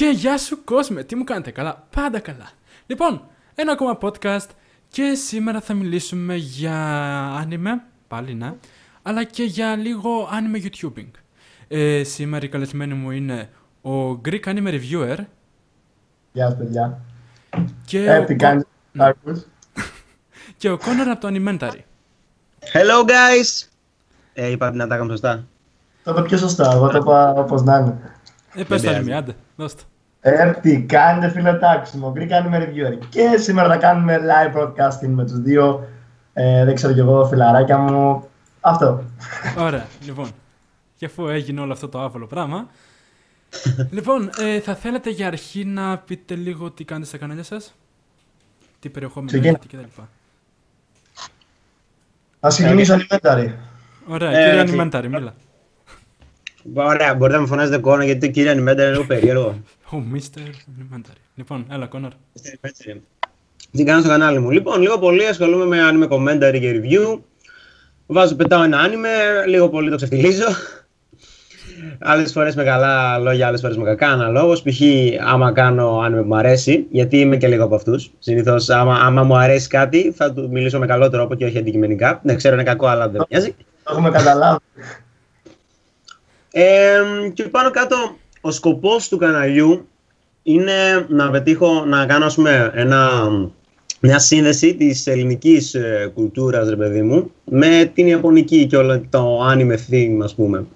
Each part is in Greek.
Και γεια σου κόσμε, τι μου κάνετε, καλά, πάντα καλά. Λοιπόν, ένα ακόμα podcast και σήμερα θα μιλήσουμε για άνιμε, πάλι ναι, αλλά και για λίγο anime YouTubing. Ε, σήμερα η καλεσμένη μου είναι ο Greek Anime Reviewer. Γεια σας παιδιά. Και Ε, ο τι Κο- κάνεις, Ναι. Άκους. Και ο Connor από το Animentary. Hello guys! Ε, είπα την ατάκα μου σωστά. Το είπα πιο σωστά, εγώ το είπα όπως να είναι. Ε, πες το πειράζει. anime, άντε, δώσ' το. Ε, τι κάνετε φίλε τάξιμο, Greek Anime Reviewer. Και σήμερα θα κάνουμε live broadcasting με τους δύο, ε, δεν ξέρω κι εγώ, φιλαράκια μου. Αυτό. Ωραία, λοιπόν. Και αφού έγινε όλο αυτό το άβολο πράγμα. λοιπόν, ε, θα θέλετε για αρχή να πείτε λίγο τι κάνετε στα κανάλια σας; Τι περιεχόμενο Ξεκίνα. έχετε κτλ. Ας ξεκινήσω elementary. Ωραία, Ε, κύριε όχι. Animentary, μίλα. Ωραία, μπορείτε να με φωνάζετε κόνα γιατί το κύριε Animator είναι λίγο περίεργο. Oh, Mr. Animentary. Λοιπόν, έλα, Connor. Τι κάνω στο κανάλι μου. Λοιπόν, λίγο πολύ ασχολούμαι με anime commentary και review. Βάζω, πετάω ένα anime, λίγο πολύ το ξεφτιλίζω. Άλλες φορές με καλά λόγια, άλλες φορές με κακά αναλόγως. Π.χ. άμα κάνω anime που μου αρέσει, γιατί είμαι και λίγο από αυτούς. Συνήθως, άμα, άμα μου αρέσει κάτι, θα του μιλήσω με καλό τρόπο και όχι αντικειμενικά. Ναι, ξέρω είναι κακό, αλλά δεν με νοιάζει. Το έχουμε καταλάβει. Ε, και πάνω κάτω, ο σκοπός του καναλιού είναι να πετύχω να κάνω ας πούμε, ένα, μια σύνδεση της ελληνικής ε, κουλτούρας, ρε παιδί μου, με την ιαπωνική και όλο το anime theme, ας πούμε.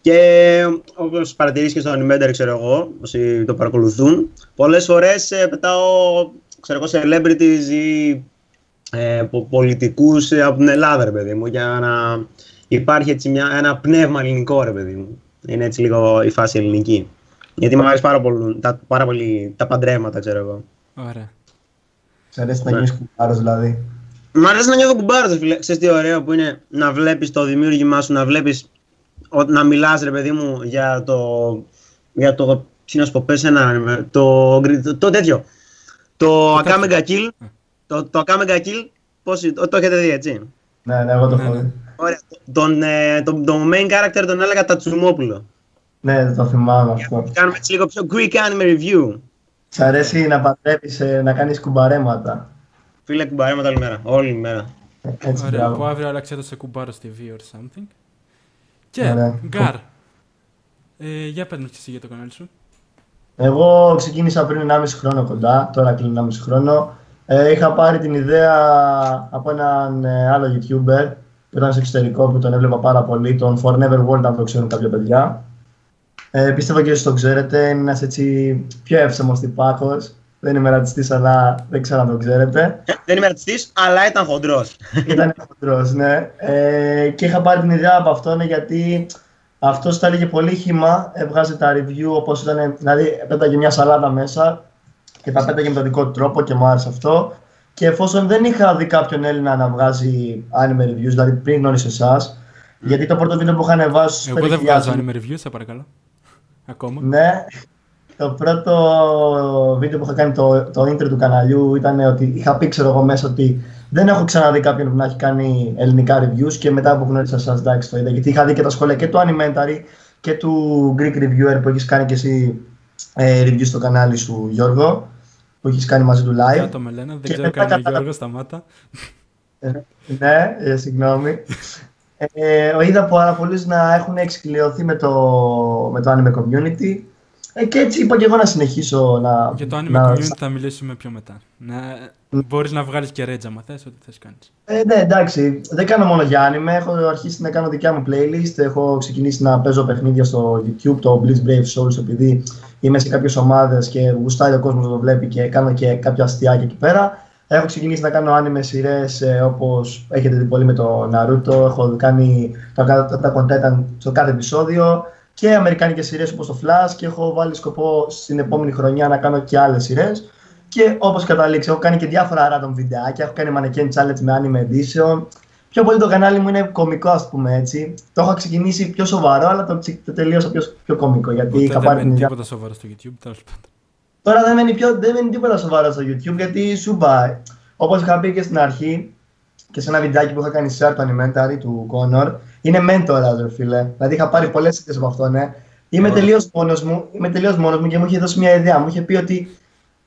Και όπως παρατηρείς και στο Animator, ξέρω εγώ, όσοι το παρακολουθούν, πολλές φορές ε, πετάω, ξέρω εγώ, celebrities ή ε, πο- πολιτικούς ε, από την Ελλάδα, ρε παιδί μου, για να υπάρχει έτσι μια, ένα πνεύμα ελληνικό, ρε παιδί μου. Είναι έτσι λίγο η φάση ελληνική. Γιατί μου αρέσει πάρα πολύ τα, πάρα πολύ τα παντρέματα, ξέρω εγώ. Ωραία. Σε αρέσει να Ναι. γίνεις κουμπάρος δηλαδή. Μ' αρέσει να νιώθω κουμπάρος, ρε φίλε. Ξέρεις τι ωραίο που είναι να βλέπεις το δημιούργημά σου, να βλέπεις, ο- να μιλάς, ρε παιδί μου, για το, για το, τι να σου πω, πες ένα, το, το, το τέτοιο. Το Akame ga Kill, το, το Akame ga Kill, πώς, το, το έχετε δει, έτσι. Ναι, ναι, εγώ το Ναι, έχω ναι. δει. Ωραία. Τον, ε, τον, τον main character τον έλεγα Τατσουμόπουλο. Ναι, το θυμάμαι αυτό. Κάνουμε έτσι λίγο πιο Greek anime review. Σ' αρέσει να παντρεύεις, ε, να κάνεις κουμπαρέματα. Φίλε κουμπαρέματα όλη μέρα. Όλη μέρα. Ε, Έτσι, Ωραία, από μπράβο. αύριο άλλαξε το σε κουμπάρο TV or something. Και, Ωραία. Γκάρ. Ε, για πες μας και εσύ για το κανάλι σου. Εγώ ξεκίνησα πριν 1,5 χρόνο κοντά, τώρα κλείνει 1,5 χρόνο. Ε, είχα πάρει την ιδέα από έναν ε, άλλο YouTuber που ήταν στο εξωτερικό που τον έβλεπα πάρα πολύ, τον For Never World, αν το ξέρουν κάποια παιδιά. Ε, πίστευα και όσοι το ξέρετε, είναι ένας έτσι πιο εύσωμος τυπάκος. Δεν είμαι ρατσιστής, αλλά δεν ξέρω αν το ξέρετε. Ε, δεν είμαι αρτιστής, αλλά ήταν χοντρός. Ήταν χοντρός, ναι. Ε, και είχα πάρει την ιδέα από αυτόν γιατί αυτός τα έλεγε πολύ χύμα, έβγαζε τα review όπως ήταν, δηλαδή πέταγε μια σαλάτα μέσα και τα πέταγε με τον δικό του τρόπο και μου άρεσε αυτό. Και εφόσον δεν είχα δει κάποιον Έλληνα να βγάζει anime reviews, δηλαδή πριν γνώρισε εσάς, γιατί το πρώτο βίντεο που είχα ανεβάσει στους Εγώ δεν 5.000 βγάζω anime reviews, σε παρακαλώ. Ακόμα. ναι. Το πρώτο βίντεο που είχα κάνει το, το intro του καναλιού ήταν ότι είχα πει ξέρω εγώ μέσα ότι δεν έχω ξαναδεί κάποιον που να έχει κάνει ελληνικά reviews και μετά που γνώρισα εσάς εντάξει το είδα γιατί είχα δει και τα σχόλια και του Animentary και του Greek Reviewer που έχεις κάνει και εσύ ε, review στο κανάλι σου Γιώργο που έχεις κάνει μαζί του live. Για το με λένε, δεν Και ξέρω μετά καν ο κατα- Γιώργος, σταμάτα. Ε, ναι, ε, συγγνώμη. Ε, είδα πάρα πολλοί να έχουν εξοικειωθεί με το, με το anime community ε, και έτσι είπα και εγώ να συνεχίσω να... Για το anime να- community θα μιλήσουμε πιο μετά. Να... Μπορείς να βγάλεις και rage άμα θες, ό,τι θες κάνεις. Ε, ναι, εντάξει. Δεν κάνω μόνο για anime. Έχω αρχίσει να κάνω δικιά μου playlist. Έχω ξεκινήσει να παίζω παιχνίδια στο YouTube, το Blitz Brave Souls, επειδή είμαι σε κάποιες ομάδες και γουστάει ο κόσμος να το βλέπει και κάνω και κάποια αστιάκια εκεί πέρα. Έχω ξεκινήσει να κάνω anime σειρές ε, όπως έχετε δει πολύ με το Naruto. Έχω κάνει το Attack on Titan στο κάθε επεισόδιο και αμερικάνικες σειρές όπως το Flash και έχω βάλει σκοπό στην επόμενη χρονιά να κάνω και άλλες σειρές και όπως καταλήξει έχω κάνει και διάφορα random βιντεάκια, έχω κάνει mannequin challenge με anime edition πιο πολύ το κανάλι μου είναι κωμικό ας πούμε έτσι το έχω ξεκινήσει πιο σοβαρό αλλά το, ξε- το τελείωσα πιο, πιο κωμικό γιατί Ποτέ είχα δεν πάρει την μένει ιδέα τίποτα σοβαρό στο YouTube, τέλος πάντων. Τώρα δεν μένει, πιο, δεν μένει τίποτα σοβαρό στο YouTube γιατί σου πάει. Όπως είχα πει και στην αρχή και σε ένα βιντεάκι που είχα κάνει share το Animentary του Connor, είναι mentor, ρε φίλε. Δηλαδή είχα πάρει πολλές ιδέες από αυτόν. Ναι. Είμαι τελείως μόνος μου, είμαι τελείως μόνος μου και μου είχε δώσει μια ιδέα. Μου είχε πει ότι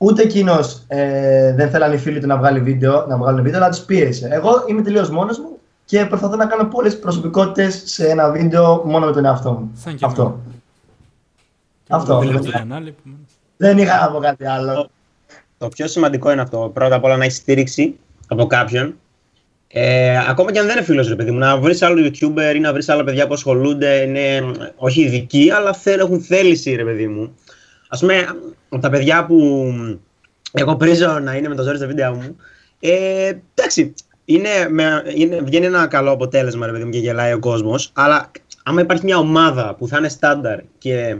ούτε εκείνος ε, δεν θέλανε οι φίλοι του να βγάλει βίντεο, να βγάλουν βίντεο, αλλά τους πίεσε. Εγώ είμαι τελείως μόνος μου και προσπαθώ να κάνω πολλές προσωπικότητες σε ένα βίντεο μόνο με τον εαυτό μου. Σαν και Αυτό. εγώ. Αυτό. Δεν είναι κανάλι, επομένως. Δεν είχα να πω κάτι άλλο. Το πιο σημαντικό είναι αυτό. Πρώτα απ' όλα να έχεις στήριξη από κάποιον. Ε, ακόμα και αν δεν είναι φίλος, ρε παιδί μου, να βρεις άλλο YouTuber ή να βρεις άλλα παιδιά που ασχολούνται, είναι όχι ειδικοί, αλλά θέλ, έχουν θέληση, ρε παιδί μου. Α πούμε, από τα παιδιά που εγώ πρίζω να είναι με το ζόρι στα βίντεο μου, ε, εντάξει, είναι, με, είναι, βγαίνει ένα καλό αποτέλεσμα, ρε παιδί μου, και γελάει ο κόσμος. Αλλά άμα υπάρχει μια ομάδα που θα είναι στάνταρ και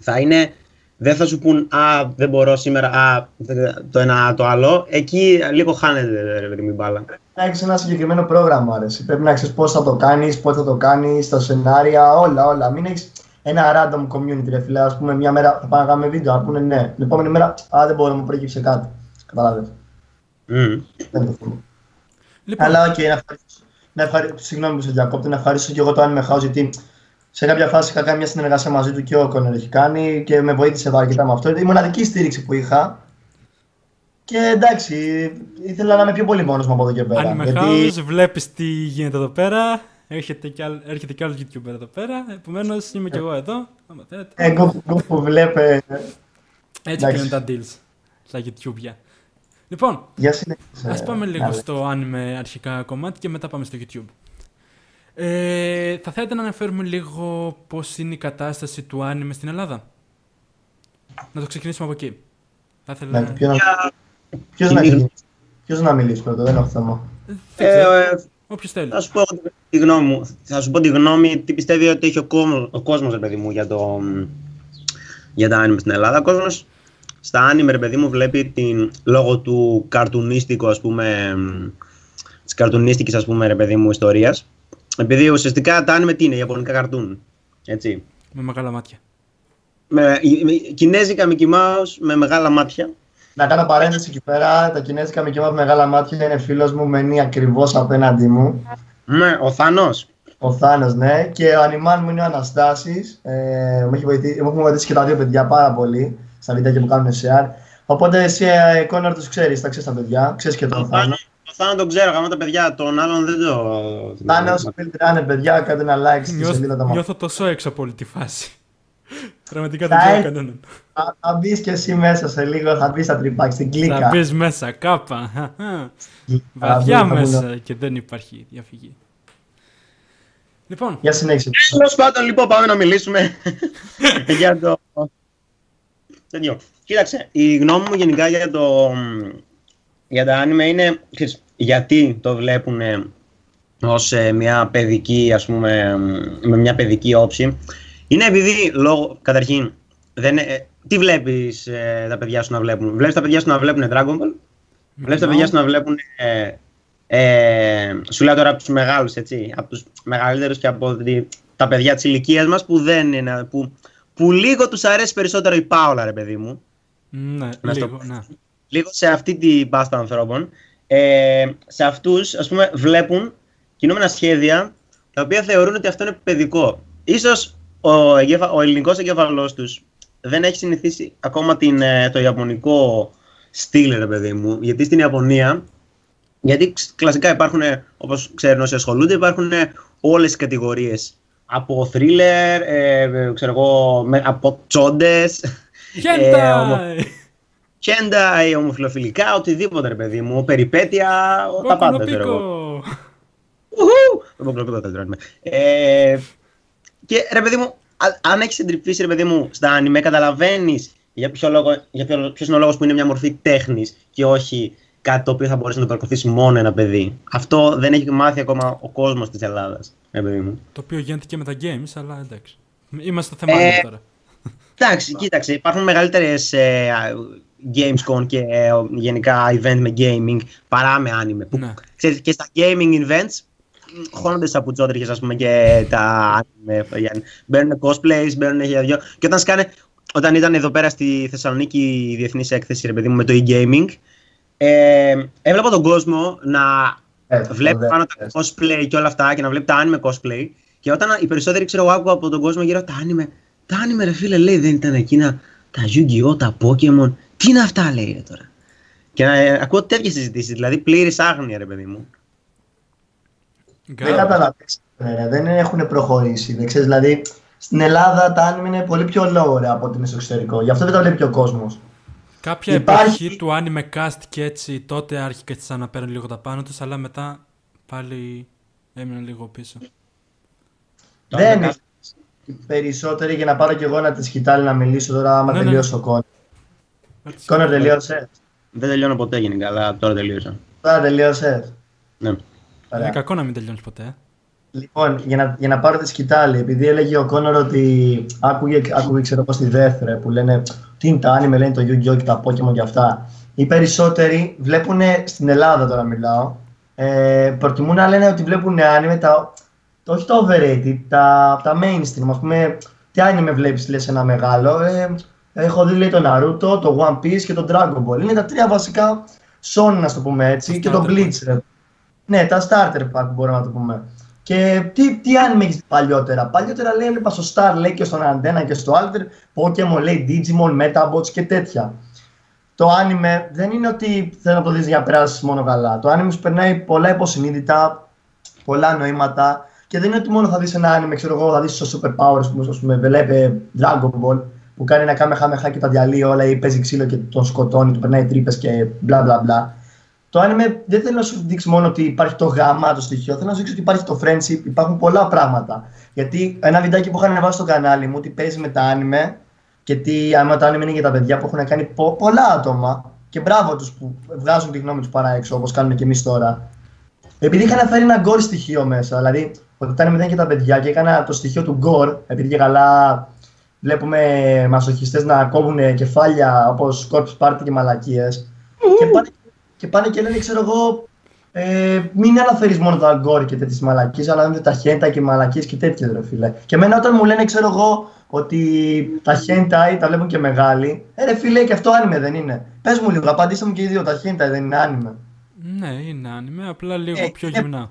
θα είναι δεν θα σου πούν Α, δεν μπορώ σήμερα, Α, το ένα το άλλο. Εκεί λίγο χάνεται ρε παιδί μου η μπάλα. Να έχεις ένα συγκεκριμένο πρόγραμμα. Αρέσει. Πρέπει να ξέρεις πώς θα το κάνεις, πότε θα το κάνεις, τα σενάρια, όλα. όλα. Μην έχεις ένα random community, ρε φίλε. Α πούμε, μια μέρα θα πάμε να κάνουμε βίντεο, να πούνε ναι. Την επόμενη μέρα, Α, δεν μπορώ, μου προέκυψε κάτι. Καταλάβες. Mm. Δεν είναι το θέμα. Λοιπόν, Αλλά οκ, να ευχαριστήσω. Να ευχαρι... Συγγνώμη που σε διακόπτω, να ευχαριστήσω και εγώ το Anime House γιατί σε κάποια φάση είχα κάνει μια συνεργασία μαζί του και ο Connor έχει κάνει και με βοήθησε εδώ αρκετά με αυτό. Ήταν η μοναδική στήριξη που είχα. Και εντάξει, ήθελα να είμαι πιο πολύ μόνος μου από εδώ και πέρα. αν με χάος, βλέπεις τι γίνεται εδώ πέρα. Έρχεται κι, άλλ, έρχεται κι άλλος YouTuber εδώ πέρα. Επομένως είμαι κι εγώ εδώ. Άμα θέλετε. Εγώ που- που βλέπε. Έτσι εντάξει. κλείνουν τα deals στα YouTube. Λοιπόν, Για συνέχισε. ας πάμε λίγο Άλε. στο anime αρχικά κομμάτι και μετά πάμε στο YouTube. Ε, θα θέλετε να αναφέρουμε λίγο πώς είναι η κατάσταση του anime στην Ελλάδα; Να το ξεκινήσουμε από εκεί. Θα ήθελα... Ναι, ποιο να- Για- ποιος να Κοινή- μιλήσει. Ποιος να μιλήσει πρώτα, δεν έχω θέμα. Δεν Ε, ξέρω, ε, όποιος θέλει. θα σου πω τη γνώμη μου. Θα σου πω τη γνώμη, τι πιστεύει ότι έχει ο, κόσμο, ο κόσμος, ρε παιδί μου, για, το, για τα anime στην Ελλάδα. Ο κόσμος στα anime, ρε παιδί μου, βλέπει την, λόγω του καρτουνίστικου, ας πούμε, μ, της καρτουνίστικης, ας πούμε, ρε παιδί μου, ιστορίας. Επειδή ουσιαστικά τα anime τι είναι, ιαπωνικά καρτούν, έτσι. Με μεγάλα μάτια. Με, με, κινέζικα Mickey Mouse με μεγάλα μάτια. Να κάνω παρένθεση εκεί πέρα. Τα κινέζικα με με μεγάλα μάτια είναι φίλος μου, μένει ακριβώς απέναντί μου. Ναι, ο Θάνος. Ο Θάνος, ναι. Και ο ανιμάν μου είναι ο Αναστάσης. Ε, μου έχει βοηθήσει, μου έχουν βοηθήσει και τα δύο παιδιά πάρα πολύ στα βιντεάκια που κάνουν share. Οπότε εσύ, ε, Κόνορ, τους ξέρεις, τα ξέρεις τα παιδιά. Ξέρεις και τον Ο Θάνο. Θάνο, ο Θάνο τον ξέρω, γαμώ τα παιδιά, τον άλλον δεν το... Θάνος, build runner, παιδιά, κάντε ένα like στη Νιώθω, σελίδα τα μάτια. νιώθω τόσο έξω από όλη τη φάση. Πραγματικά Θα δεν ξέρω έρθει. κανέναν. Θα, θα μπεις και εσύ μέσα σε λίγο, θα μπεις στα τρυπάκι, στην κλίκα. Θα μπεις μέσα, κάπα. Θα Βαδιά μπεις, θα μέσα μπουν- και δεν υπάρχει διαφυγή. Λοιπόν, Για συνέχιση. Τέλος πάντων, λοιπόν, πάμε να μιλήσουμε για το. Τέτοιο. Κοίταξε, η γνώμη μου γενικά για το. για τα anime είναι. ξέρεις, γιατί το βλέπουν ως ε, μια παιδική, ας πούμε, μ, με μια παιδική όψη. Είναι επειδή, λόγω, καταρχήν, δεν, ε, τι βλέπεις ε, τα παιδιά σου να βλέπουν; Βλέπεις τα παιδιά σου να βλέπουν Dragon Ball; Βλέπεις τα παιδιά σου να βλέπουν. Ε, ε, σου λέω τώρα από τους μεγάλους, έτσι. Από τους μεγαλύτερους και από τη- τα παιδιά της ηλικίας μας που δεν είναι. Που, που λίγο τους αρέσει περισσότερο η Πάολα, ρε παιδί μου. ναι, Να στο λίγο, πω. ναι. Λίγο σε αυτή την πάστα ανθρώπων. Ε, σε αυτούς, ας πούμε, βλέπουν κινούμενα σχέδια τα οποία θεωρούν ότι αυτό είναι παιδικό. Ίσως ο, εγκέφα, ο ελληνικός εγκέφαλός τους δεν έχει συνηθίσει ακόμα την, ε, το ιαπωνικό στυλ, ρε παιδί μου. Γιατί στην Ιαπωνία, γιατί ξ- κλασικά υπάρχουν, ε, όπως ξέρουν όσοι ασχολούνται, υπάρχουν ε, όλες οι κατηγορίες. Από thriller, ε, ε, ξέρω εγώ, με, από τσόντες, Ε, ομο- Hentai! κέντα ή ομοφιλοφιλικά, οτιδήποτε ρε παιδί μου, περιπέτεια, ο- τα πάντα ξέρω εγώ. Πίκο. Ουχου! Δεν μπορώ να το τρώνε. Ε, και ρε παιδί μου, α- αν έχεις εντρυφήσει ρε παιδί μου στα anime, καταλαβαίνεις για, ποιο λόγο, για ποιο, ποιος είναι ο λόγος που είναι μια μορφή τέχνης και όχι κάτι το οποίο θα μπορέσει να το παρακολουθήσει μόνο ένα παιδί. Αυτό δεν έχει μάθει ακόμα ο κόσμος της Ελλάδας. Ρε παιδί μου. Το οποίο γίνεται και με τα games, αλλά εντάξει. Είμαστε στο θέμα Ε, άλλο τώρα. Εντάξει, κοίταξε, υπάρχουν μεγαλύτερες ε, Gamescom και ε, γενικά event με gaming παρά με anime. Που, Ναι. ξέρεις, και στα gaming events μ, χώνονται στα πουτσότριχες ας πούμε και τα anime. για- Μπαίνουν cosplays, μπαίνουν για δυο. Και όταν σκάνε, όταν ήταν εδώ πέρα στη Θεσσαλονίκη η διεθνής έκθεση ρε παιδί μου με το e-gaming, ε, έβλεπα τον κόσμο να Ε, βλέπει βέβαια. πάνω τα cosplay και όλα αυτά και να βλέπει τα anime cosplay. Και όταν οι περισσότεροι ξέρω εγώ άκουγα από τον κόσμο γύρω τα anime, Τα άνιμε ρε φίλε λέει δεν ήταν εκείνα τα Yu-Gi-Oh, τα Pokemon. Τι είναι αυτά λέει ρε τώρα. Και να ε, ακούω τέτοιες συζητήσεις, δηλαδή πλήρης άγνοια ρε παιδί μου. Δεν καταλαβαίνεις. ε, Δεν έχουν προχωρήσει. Δεν ξέρεις, δηλαδή, στην Ελλάδα τα άνιμε είναι πολύ πιο low ρε, από ότι είναι στο εξωτερικό. Γι' αυτό δεν τα βλέπει και ο κόσμος. Κάποια Υπάρχει- εποχή του anime cast και έτσι τότε άρχισαν να παίρνουν λίγο τα πάνω τους, αλλά μετά πάλι έμειναν λίγο πίσω. Το δεν άνιμε είναι. Οι περισσότεροι για να πάρω κι εγώ ένα τη σκητάλη να μιλήσω τώρα άμα Ναι, ναι. τελειώσει ο Κόνερ. Κόνερ τελείωσες; Δεν τελειώνω ποτέ γενικά, αλλά τώρα τελείωσα. Τώρα τελείωσες; Ναι. Είναι Ωραία. κακό να μην τελειώνεις ποτέ. Λοιπόν, για να, για να πάρω τη σκητάλη, επειδή έλεγε ο Κόνορ ότι άκουγε, άκουγε ξέρω εγώ στη δεύτερη που λένε τι είναι τα anime, λένε το Yu-Gi-Oh! και τα Pokemon και αυτά. Οι περισσότεροι βλέπουν στην Ελλάδα τώρα μιλάω. Ε, προτιμούν να λένε ότι βλέπουν anime τα, το, όχι τα overrated, τα, τα mainstream. Ας πούμε, τι anime βλέπεις λες ένα μεγάλο. Ε, έχω δει λέει το Naruto, το One Piece και το Dragon Ball. Είναι τα τρία βασικά shonen, να το πούμε έτσι, Τα και το starter Bleach. Ρε. Ναι, τα starter pack μπορούμε να το πούμε. Και τι, τι anime έχεις δει παλιότερα; Παλιότερα λέει έβλεπα στο Star, λέει και στον Antenna και στο Alter, Pokemon, λέει Digimon, Metabots και τέτοια. Το anime δεν είναι ότι θέλω να το δεις για να περάσεις μόνο καλά. Το anime σου περνάει πολλά υποσυνείδητα, πολλά νοήματα και δεν είναι ότι μόνο θα δεις ένα anime, ξέρω εγώ, θα δεις το Super Powers που ας πούμε βλέπει Dragon Ball που κάνει ένα κάμεχα και τα διαλύει όλα ή παίζει ξύλο και τον σκοτώνει, του περνάει τρύπες και μπλα μπλα μπλα. Το anime δεν θέλω να σου δείξει μόνο ότι υπάρχει το γάμα, το στοιχείο, θέλω να σου δείξει ότι υπάρχει το friendship, υπάρχουν πολλά πράγματα. Γιατί ένα βιντεάκι που είχα ανεβάσει στο κανάλι μου, τι παίζει με τα anime και τι άμα το anime είναι για τα παιδιά που έχουν κάνει πο- πολλά άτομα και μπράβο τους που βγάζουν τη γνώμη τους παρά έξω όπως κάνουμε και εμείς τώρα. Επειδή είχα φέρει ένα gore στοιχείο μέσα, δηλαδή ότι τα anime δεν είναι για τα παιδιά και έκανα το στοιχείο του gore, επειδή και καλά βλέπουμε μασοχιστές να κόβουν κεφάλια όπως corpse party και μαλακίες και πάνε, και πάνε και λένε, ξέρω εγώ, ε, μην αναφέρεις μόνο τα γκόρ και τέτοιες μαλακίες, αλλά είναι τα χέντα και μαλακίες και τέτοιε, ρε φίλε. Και εμένα όταν μου λένε, ξέρω εγώ, ότι τα χέντα ή τα βλέπουν και μεγάλοι, ε, ρε φίλε, και αυτό άνιμε δεν είναι. Πες μου λίγο, απαντήστε μου και οι δύο, τα χέντα δεν είναι άνιμε. Ναι, είναι anime, απλά λίγο Ε, πιο είναι- γυμνά.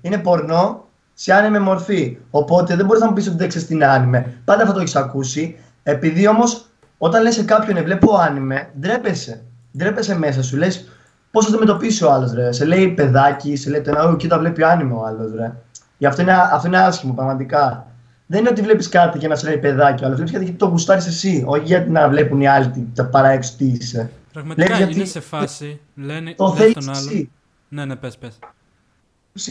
Είναι πορνό σε άνιμε μορφή. Οπότε δεν μπορείς να μου πεις ότι δεν ξέρεις τι είναι άνιμε. Πάντα θα το έχεις ακούσει. Επειδή όμως, όταν λες σε κάποιον, «Ε, βλέπω άνιμε, ντρέπεσαι. Ντρέπεσαι μέσα σου. Λες πώς θα το αντιμετωπίσει ο άλλος, ρε. Σε λέει παιδάκι, σε λέει το ένα, «Ω, κοίτα, βλέπει άνιμε ο άλλος, ρε. Γι' αυτό είναι, αυτό είναι άσχημο, πραγματικά. Δεν είναι ότι βλέπεις κάτι και να σε λέει παιδάκι, αλλά βλέπεις κάτι γιατί το γουστάρεις εσύ. Όχι γιατί να βλέπουν οι άλλοι τι- τα παρά έξω τι είσαι. Πραγματικά Λέει γιατί- είναι σε φάση, λένε, Το λες θέλεις τον άλλον. εσύ. Ναι, ναι, πες, πες.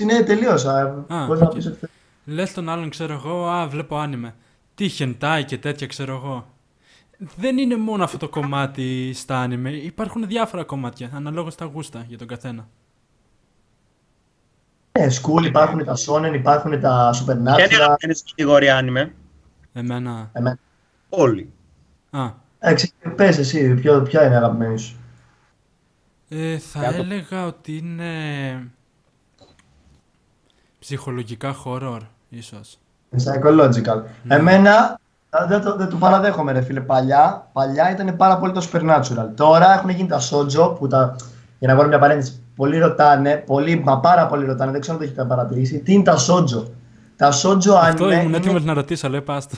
Είναι τελείωσα. Α, Μπορείς να οκ. πεις ότι. Λες τον άλλον, ξέρω εγώ, α, βλέπω άνιμε. Τι hentai και τέτοια, ξέρω εγώ. Δεν είναι μόνο αυτό το κομμάτι στα άνιμε. Υπάρχουν διάφορα κομμάτια, αναλόγως τα γούστα για τον καθένα. Ναι, school υπάρχουν τα shonen, υπάρχουν τα Ποια είναι η supernatural. αγαπημένη σου κατηγορία anime. Εμένα. Εμένα. Όλοι. Α, Ε, ξε- πες εσύ, ποιο, ποια είναι η αγαπημένη σου; ε, θα Για το- έλεγα ότι είναι ψυχολογικά horror, ίσως. Psychological. Εμένα α, δεν το, δεν το παραδέχομαι ρε φίλε. Παλιά, παλιά ήταν πάρα πολύ το supernatural. Τώρα έχουν γίνει τα shoujo που τα, για να βάλω μια παρένθεση, πολλοί ρωτάνε, πολλοί, μα πάρα πολλοί ρωτάνε, δεν ξέρω αν το έχετε παρατηρήσει, τι είναι τα shoujo. Τα shoujo Αυτό anime ήμουν έτοιμος είναι, να ρωτήσω, αλλά είπα άστο.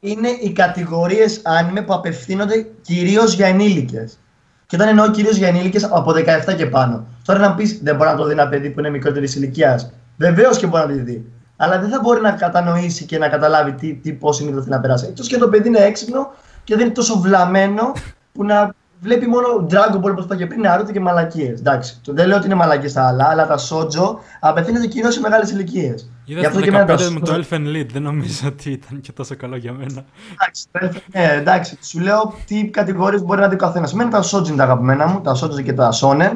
είναι οι κατηγορίες anime που απευθύνονται κυρίως για ενήλικες. Και όταν εννοώ κυρίως για ενήλικες από 17 και πάνω. Τώρα να πεις δεν μπορεί να το δει ένα παιδί που είναι μικρότερης ηλικίας. Βεβαίως και μπορεί να το δει. Αλλά δεν θα μπορεί να κατανοήσει και να καταλάβει τι, τι πώς είναι το θέλει να περάσει. Εκτός και το παιδί είναι έξυπνο και δεν είναι τόσο βλαμμένο που να βλέπει μόνο Dragon Ball όπως είπα και πριν, Naruto και μαλακίες. Εντάξει, το- δεν λέω ότι είναι μαλακίες τα άλλα, αλλά τα shoujo απευθύνονται κυρίως σε μεγάλες ηλικίες. Είδα στο 15 μου το Elfen Lied, δεν νομίζω ότι ήταν και τόσο καλό για μένα. Εντάξει, ναι, εντάξει, σου λέω τι κατηγορίες μπορεί να δει ο καθένας. Μένα τα shoujo είναι τα αγαπημένα μου, τα shoujo και τα shonen.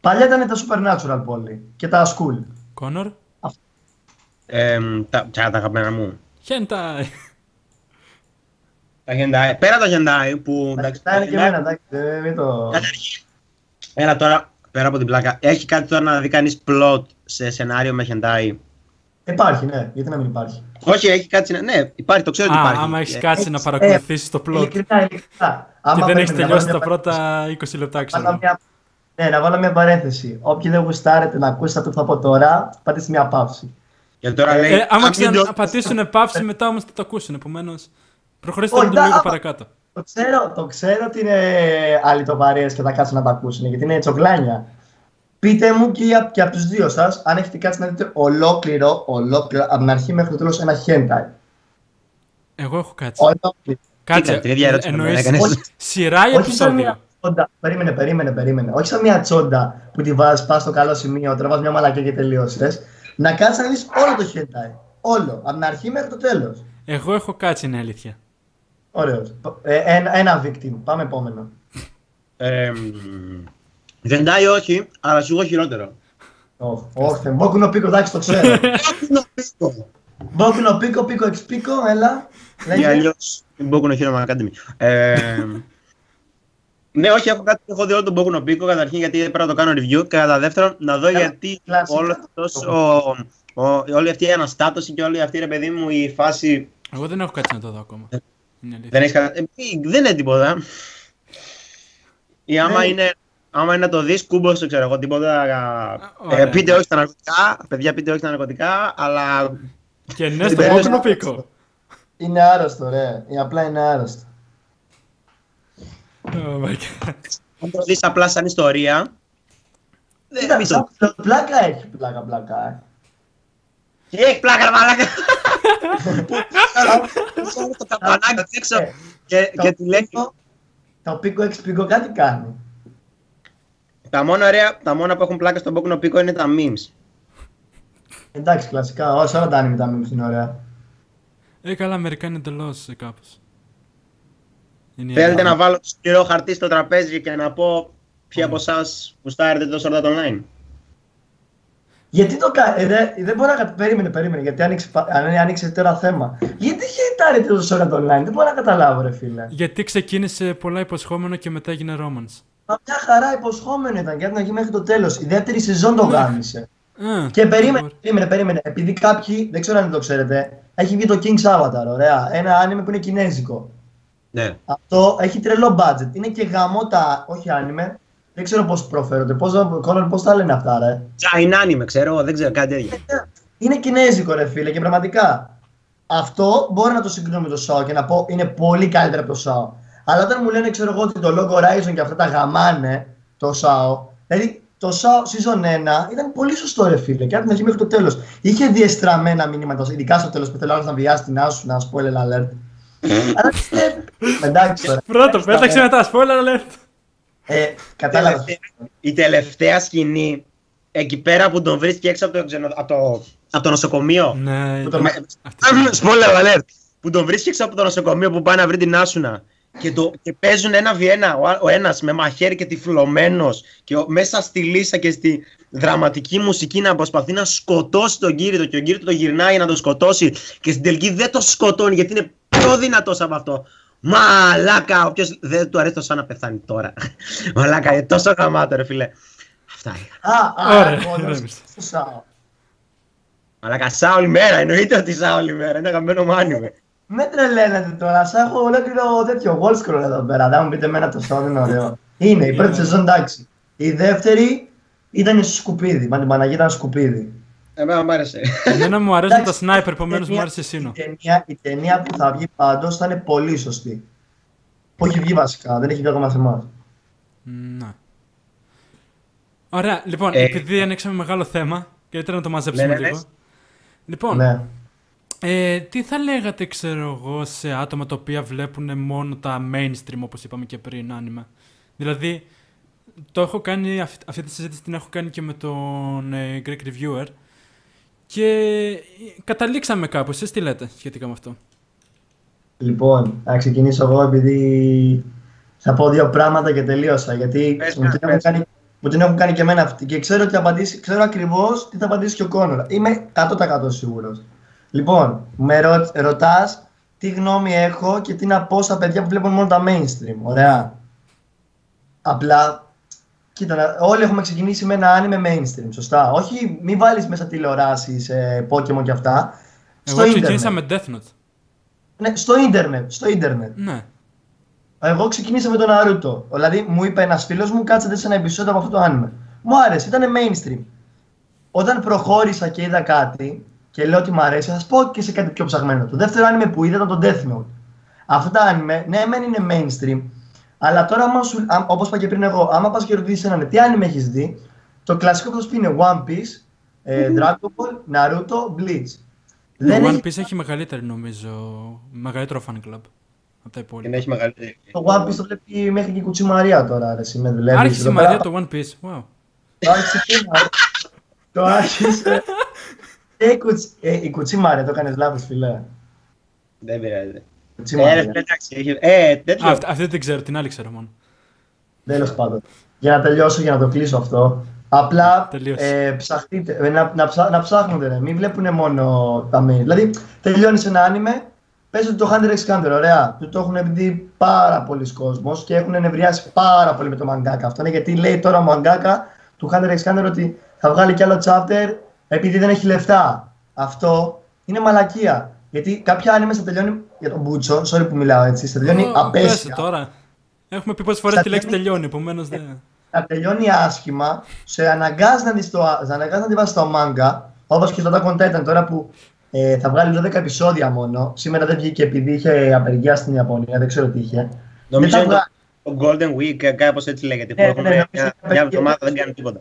Παλιά ήταν τα supernatural πολύ και τα school. Κόνορ, Ε, τα, ποια τα αγαπημένα μου. hentai. Τα hentai. Πέρα τα hentai που. εντάξει, Τα είναι και hentai- εμένα, εντάξει, δεν μην το. Καταρχήν, Έλα τώρα, πέρα από την πλάκα. Έχει κάτι τώρα να δει κανείς plot σε σενάριο με hentai. Υπάρχει, ναι, γιατί να μην υπάρχει; Όχι, έχει κάτι. να- Ναι, υπάρχει, το ξέρω ότι Α, υπάρχει. άμα έχεις Ε, κάτσει να ε, παρακολουθήσεις το plot Ειλικρινά, ειλικρινά. και Άμα δεν έχεις πρέπει να τελειώσει βάλω τα μια πρώτα 20 λεπτά, Βάλω ξέρω. μια... Ναι, να βάλω μια παρένθεση. Όποιοι δεν γουστάρετε να ακούσετε αυτό που θα πω τώρα, πάτε σε μια παύση. Και τώρα λέει. Ε, άμα «Α, μην το- ξαναπατήσουν παύση, μετά όμως θα το ακούσουν. Επομένως, προχωρήστε Όχι, λίγο άμα- παρακάτω. Το ξέρω, το ξέρω ότι είναι αλυτοπαρίες και θα κάτσουν να τα ακούσουν, γιατί είναι τσοκλάνια. Πείτε μου και, για- και από τους δύο σας, αν έχετε κάτσει να δείτε ολόκληρο, ολόκληρο, από την αρχή μέχρι το τέλος ένα hentai. Εγώ έχω κάτσει. Ολόκληρο. Κάτσε. την ίδια ερώτηση που εννοείς με έκανες. Όχι. Σειρά ή Όχι σαν μια επεισόδιο; τσόντα. Περίμενε, περίμενε, περίμενε. Όχι σαν μια τσόντα που τη βάζεις, πας στο καλό σημείο, τραβάς μια μαλακιά και τελείωσες. Να κάτσει να δει όλο το hentai. Όλο. Από την αρχή μέχρι το τέλο. Εγώ έχω κάτσει, είναι αλήθεια. Ωραίο. Ε, ένα, ένα victim. Πάμε επόμενο. Ε, δεν τάει όχι, αλλά σου έχω χειρότερο. Όχι, Μπόκου νο πίκο, εντάξει, το ξέρω. Μπόκου νο πίκο, πίκο εξ πίκο, έλα. Ή Λέγε. αλλιώ Boku no Hero Academy. Ε, ναι, όχι, έχω κάτι έχω δει όλο τον Boku no Pico καταρχήν γιατί πρέπει να το κάνω review και κατά δεύτερον να δω Καλά, γιατί κλασικά. όλος αυτός ο, ο, όλη αυτή η αναστάτωση και όλη αυτή ρε παιδί μου η φάση Εγώ δεν έχω κάτσει να το δω ακόμα. Ε, Είναι αλήθεια. δεν, έχεις, κα- ε, μη- δεν είναι τίποτα. Ή άμα Ναι. είναι, άμα είναι να το δεις κούμπος, ξέρω εγώ, τίποτα. ε, ωραία. πείτε όχι στα ναρκωτικά, παιδιά πείτε όχι στα ναρκωτικά, αλλά Και ναι, στο Δεν κόκκινο είναι πίκο. Είναι άρρωστο, ρε. Ή απλά είναι άρρωστο. Oh my God. αν το δεις απλά σαν ιστορία, δεν Κοίτα, μη το σαν πλάκα έχει πλάκα, πλάκα. ε. Τι έχει πλάκα, ρε μαλάκα. Που το καμπανάκι έξω και, και τη λέει. πίκο- Το πίκο εξ πίκο κάτι κάνει. Τα μόνα, ωραία, τα μόνα που έχουν πλάκα στον Boku no Pico είναι τα memes. Εντάξει, κλασικά. Όσο όλα τα anime τα memes είναι ωραία. Ε, καλά, Αμερικά είναι εντελώς κάπω. Θέλετε να βάλω το σκληρό χαρτί στο τραπέζι και να πω ποιοι από εσάς γουστάρετε το Sword Art Online; Γιατί το κάνει, ε, δε- δεν μπορώ να κατα- Περίμενε, περίμενε. Γιατί άνοιξε, πα- αν άνοιξε τώρα θέμα. Γιατί χαιρετάρετε το Sword Art Online, δεν μπορώ να καταλάβω, ρε φίλε. Γιατί ξεκίνησε πολλά υποσχόμενο και μετά έγινε romance. Μα μια χαρά υποσχόμενο ήταν και από την αρχή μέχρι το τέλος. Η δεύτερη σεζόν το γάμισε. Α, Και περίμενε, μπορεί. περίμενε, περίμενε. Επειδή κάποιοι, δεν ξέρω αν το ξέρετε, έχει βγει το King's Avatar, ωραία. Ένα anime που είναι κινέζικο. Ναι. Αυτό έχει τρελό budget. Είναι και γαμώτα, όχι anime. Δεν ξέρω πώς προφέρονται. Πώς πώς τα λένε αυτά, ρε; China anime, ξέρω, δεν ξέρω κάτι τέτοιο. Είναι κινέζικο, ρε φίλε, και πραγματικά. Αυτό μπορεί να το συγκρίνω με το SAO και να πω είναι πολύ καλύτερο από το SAO. Αλλά όταν μου λένε, ξέρω εγώ, ότι το Log Horizon και αυτά τα γαμάνε το SAO. Δηλαδή, το SAO season 1 ήταν πολύ σωστό, ρε φίλε, και από την αρχή μέχρι το τέλος. Είχε διεστραμμένα μηνύματα, ειδικά στο τέλος που θέλω άλλος να βιάσει την άσου, να spoiler alert. Αλλά ε, εντάξει τώρα. Πρώτο, πέταξε μετά, spoiler alert. Ε, κατάλαβα. Τελευταία- Η τελευταία σκηνή, εκεί πέρα που τον βρίσκει έξω από το, ξενο... από το, από το νοσοκομείο. Ναι, Που το- ήταν- αυτή- Spoiler alert! Που τον βρίσκει έξω από το νοσοκομείο που πάει να βρει την Άσουνα. Και, το, και παίζουν ένα βιένα, ο, α- ο ένας με μαχαίρι και τυφλωμένος και ο, μέσα στη λύσα και στη δραματική μουσική να προσπαθεί να σκοτώσει τον Κύριτο και ο Κύριτο το γυρνάει να τον σκοτώσει και στην τελική δεν το σκοτώνει γιατί είναι πιο δυνατός από αυτό. Μαλάκα, όποιος δεν του αρέσει το σαν να πεθάνει τώρα. Μαλάκα, είναι τόσο γαμάτο ρε φίλε. Αυτά είχα. Α, α, Ωραία, μόνος ηρέμησε. στο SAO. Μαλάκα, σαν όλη μέρα, εννοείται ότι σαν όλη μέρα, είναι αγαπημένο μου άνιμε. Με τρελαίνετε τώρα, σαν έχω ολόκληρο τέτοιο wall scroll εδώ πέρα. Δεν μου πείτε εμένα το SAO δεν είναι ωραίο. Είναι, η πρώτη σεζόν εντάξει. Η δεύτερη ήταν στο σκουπίδι. Μα την Παναγία ήταν σκουπίδι. Εμένα μου άρεσε. Εμένα μου αρέσουν τα Εντάξει, sniper, επομένως μου ταινία- άρεσε Σίνο. Η ταινία, η ταινία που θα βγει πάντως θα είναι πολύ σωστή. Που έχει βγει βασικά, δεν έχει βγει ακόμα σε εμά. Ναι. Ωραία, λοιπόν, Ε, επειδή ανοίξαμε μεγάλο θέμα, καλύτερα να το μαζέψουμε Ναι, ναι, λίγο. ναι. Λοιπόν, Ναι. ε, τι θα λέγατε, ξέρω εγώ, σε άτομα τα οποία βλέπουν μόνο τα mainstream, όπως είπαμε και πριν, άνιμα. Δηλαδή, το έχω κάνει, αυ- αυτή τη συζήτηση την έχω κάνει και με τον ε, Greek Reviewer και ε, καταλήξαμε κάπου. Εσείς τι λέτε σχετικά με αυτό; Λοιπόν, να ξεκινήσω εγώ επειδή θα πω δύο πράγματα και τελείωσα. Γιατί Πες μου μια, την, έχουν πες. κάνει, μου την έχουν κάνει και εμένα αυτή. Και ξέρω, ότι θα απαντήσει, ξέρω ακριβώς τι θα απαντήσει και ο Κόνορ. Είμαι 100% σίγουρος. Λοιπόν, με ρω, ρωτάς τι γνώμη έχω και τι να πω στα παιδιά που βλέπουν μόνο τα mainstream. Ωραία. Απλά, κοίτα, να- όλοι έχουμε ξεκινήσει με ένα anime mainstream, σωστά. Όχι, μην βάλεις μέσα τηλεοράσεις, ε, Pokemon και αυτά. Εγώ ξεκίνησα με Death Note. Ναι, στο ίντερνετ, στο ίντερνετ. Ναι. Εγώ ξεκίνησα με τον Naruto. Δηλαδή μου είπε ένας φίλος μου, κάτσε δες ένα επεισόδιο από αυτό το anime. Μου άρεσε, ήταν mainstream. Όταν προχώρησα και είδα κάτι, και λέω ότι μου αρέσει, θα σας πω και σε κάτι πιο ψαγμένο. Το δεύτερο anime που είδα ήταν το Death Note. Αυτά τα anime, ναι, μεν είναι mainstream, αλλά τώρα, όπως είπα και πριν εγώ, άμα πας και ρωτήσεις έναν τι anime έχεις δει, το κλασικό που θα σου πει είναι One Piece, ε, Dragon Ball, Naruto, Bleach. Το One Piece έχει μεγαλύτερη νομίζω, μεγαλύτερο fan club από τα υπόλοιπα. έχει μεγαλύτερη. Το One Piece το βλέπει μέχρι και η Κουτσή Μαρία τώρα, ρε, με δουλεύεις. Άρχισε η Μαρία το One Piece, wow. Το άρχισε τι Το άρχισε. Ε, η, κουτσι, ε, η Κουτσή Μαρία, το έκανες λάθος φίλε. Δεν πειράζει. Κουτσή Ε, Μαρία. ρε, εντάξει, έχει- ε, τέτοιο. Α, αυτή δεν ξέρω, την άλλη ξέρω μόνο. Τέλος πάντων. Για να τελειώσω, για να το κλείσω αυτό. Απλά Τελείωσε. ε, ψαχτείτε, ε, να, να, ψά, να ψάχνετε, ρε. μην βλέπουν μόνο τα mail. Δηλαδή, τελειώνεις ένα άνιμε, πες ότι το Hunter x Hunter, ωραία. Του το έχουν δει πάρα πολλοί κόσμος και έχουν ενευριάσει πάρα πολύ με το μαγκάκα. Αυτό είναι γιατί λέει τώρα ο μαγκάκα του Hunter x Hunter ότι θα βγάλει κι άλλο chapter επειδή δεν έχει λεφτά. Αυτό είναι μαλακία. Γιατί κάποια άνιμε θα τελειώνει για τον Μπούτσο, sorry που μιλάω έτσι, θα τελειώνει Ω, πες το απέσια. τώρα. Έχουμε πει πόσες φορές Στα τη λέξη τέλη- τελειώνει, επομένως δεν. να τελειώνει άσχημα, σε αναγκάζει να δεις το, σε αναγκάζει να τη βάζεις το μάγκα, όπως και το Attack on Titan τώρα που ε, θα βγάλει 12 επεισόδια μόνο. Σήμερα δεν βγήκε επειδή είχε απεργία στην Ιαπωνία, δεν ξέρω τι είχε. Νομίζω δεν είναι θα το, το Golden Week, κάπως έτσι λέγεται. Που Ναι, έχουν ναι, ναι, μια, νομίζω μια ότι εβδομάδα δεν και- κάνουν τίποτα.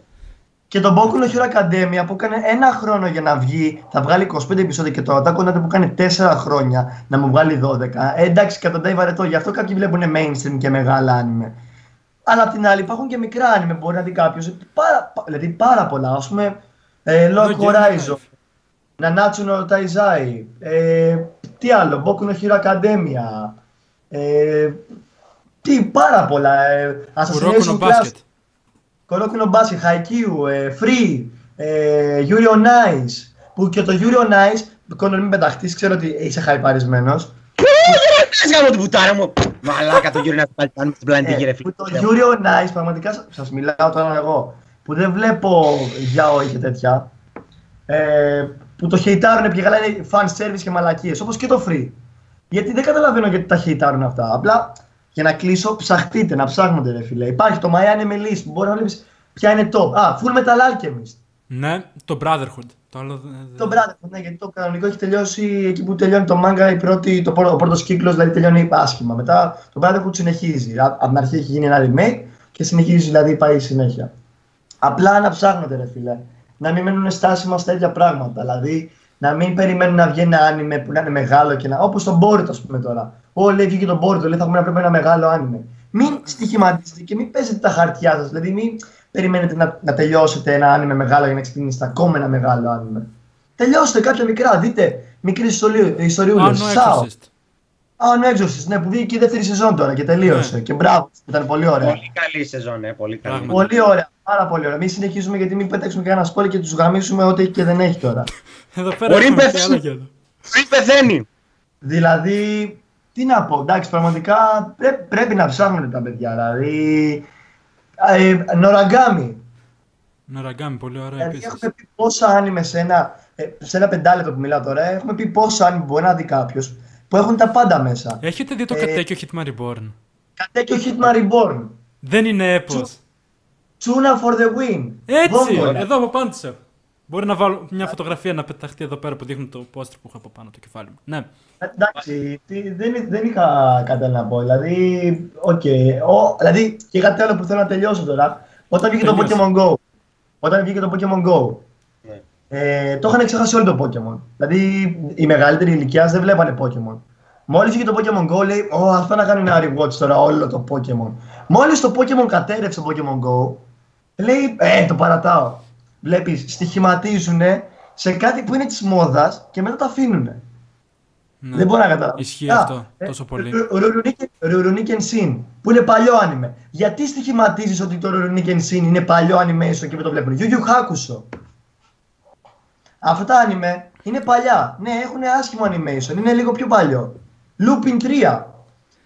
Και τον Boku no Hero Academia που έκανε ένα χρόνο για να βγει, θα βγάλει 25 επεισόδια και το Attack on Titan που κάνει 4 χρόνια να μου βγάλει 12. Ε, εντάξει, καταντάει βαρετό, γι' αυτό κάποιοι βλέπουν mainstream και μεγάλα anime. Αλλά απ' την άλλη υπάρχουν και μικρά anime που μπορεί να δει κάποιος. Πάρα, πα- δηλαδή πάρα πολλά. Α πούμε, ε, Log No Game Horizon, Life. Nanatsu no Taizai, ε, τι άλλο, Boku no Hero Academia, ε, τι πάρα πολλά, ε, Kuroko Assassination no Class, Basket. Kuroko no Basket, Haikyuu, ε, Free, ε, Yuri on Ice, που και το Yuri on Ice, Κόνορ μην πεταχτείς, ξέρω ότι είσαι χαϊπαρισμένος, Πες γάμο την πουτάρα μου! Μαλάκα το γύρω να πάλι πάνω στην πλανητική ρε Ε, που φίλε. το Yuri on Ice, πραγματικά σα- σας μιλάω τώρα εγώ, που δεν βλέπω για όχι και τέτοια, ε, που το χεϊτάρουν και καλά είναι fan service και μαλακίες, όπως και το free. Γιατί δεν καταλαβαίνω γιατί τα χεϊτάρουν αυτά. Απλά για να κλείσω, ψαχτείτε, να ψάχνετε ρε φίλε. Υπάρχει το My Anime List που μπορεί να βλέπεις ποια είναι top. Α, Full Metal Alchemist. Ναι, το Brotherhood. Το άλλο δεν- Το Brotherhood, ναι, γιατί το κανονικό έχει τελειώσει εκεί που τελειώνει το manga, η πρώτη, το πρώτο, ο πρώτος κύκλος δηλαδή τελειώνει άσχημα. Μετά το Brotherhood συνεχίζει. Α- Από την αρχή έχει γίνει ένα remake και συνεχίζει δηλαδή πάει συνέχεια. Απλά να ψάχνετε ρε φίλε. Να μην μένουν στάσιμα στα ίδια πράγματα. Δηλαδή να μην περιμένουν να βγει ένα άνιμε που να είναι μεγάλο και να. Όπως τον Boruto, ας πούμε τώρα. Ω, λέει βγήκε τον Boruto, λέει θα έχουμε να πρέπει ένα μεγάλο άνιμε. Μην στοιχηματίζετε και μην παίζετε τα χαρτιά σας. Δηλαδή μην περιμένετε να, να τελειώσετε ένα άνιμε μεγάλο για να ξεκινήσετε ακόμα ένα μεγάλο άνιμε. Τελειώστε κάποια μικρά, δείτε μικρή ιστοριούλες. Άνω Exorcist. Α, ναι, Exorcist, ναι, που βγήκε η δεύτερη σεζόν τώρα και τελείωσε. Ναι. Και μπράβο, ήταν πολύ ωραία. Πολύ καλή σεζόν, ε, πολύ καλή. Πράγματι. Πολύ ωραία, πάρα πολύ ωραία. Μην συνεχίζουμε γιατί μην πετάξουμε κανένα σπόλι και τους γαμίσουμε ό,τι έχει και δεν έχει τώρα. Εδώ πέρα Μπορεί έχουμε πεθαίνει. και άλλα και εδώ. Πριν πεθαίνει! Δηλαδή, τι να πω, εντάξει, πραγματικά πρέ- πρέπει να ψάχνουν τα παιδιά. Δηλαδή, ε, Νοραγκάμι. Νοραγκάμι, πολύ ωραίο Δηλαδή, επίσης. έχουμε πει πόσα άνιμε σε ένα, ε, σε ένα πεντάλεπτο που μιλάω τώρα. Έχουμε πει πόσα άνιμε μπορεί να δει κάποιος που έχουν τα πάντα μέσα. Έχετε δει το Ε, Katekyo Hitman Reborn. Katekyo Hitman Reborn. Δεν είναι έπος. Tsuna for the win. Έτσι, Βόμβολα. εδώ από πάνω της έχω. Μπορεί να βάλω μια φωτογραφία να πεταχτεί εδώ πέρα που δείχνει το πόστερ που έχω από πάνω το κεφάλι μου. Ναι. Εντάξει, τι- δεν, δεν είχα κάτι άλλο να πω. Δηλαδή, οκ. Ο- δηλαδή, και κάτι άλλο που θέλω να τελειώσω τώρα. Όταν βγήκε το Τελείωσε. Pokemon Go. Όταν βγήκε το Pokemon Go. Ναι. Ε, το είχαν ξεχάσει όλο το Pokemon. Δηλαδή, οι μεγαλύτεροι ηλικίας δεν βλέπανε Pokemon. Μόλις βγήκε το Pokemon Go, λέει: Ω, α πάω να κάνω ένα rewatch τώρα όλο το Pokemon. Μόλις το Pokemon κατέρευσε το Pokemon Go, λέει: Ε, το παρατάω. Βλέπεις, στοιχηματίζουν σε κάτι που είναι της μόδας και μετά το αφήνουν. ναι. Δεν μπορώ να καταλάβω. Ισχύει Α, αυτό ε, τόσο πολύ. Rurouni Kenshin, που είναι παλιό anime. Γιατί στοιχηματίζεις ότι το Rurouni Kenshin είναι παλιό animation και δεν το βλέπουν; Yu Yu Hakusho. Αυτά τα anime είναι παλιά. Ναι, έχουν άσχημο animation, είναι λίγο πιο παλιό. Lupin 3.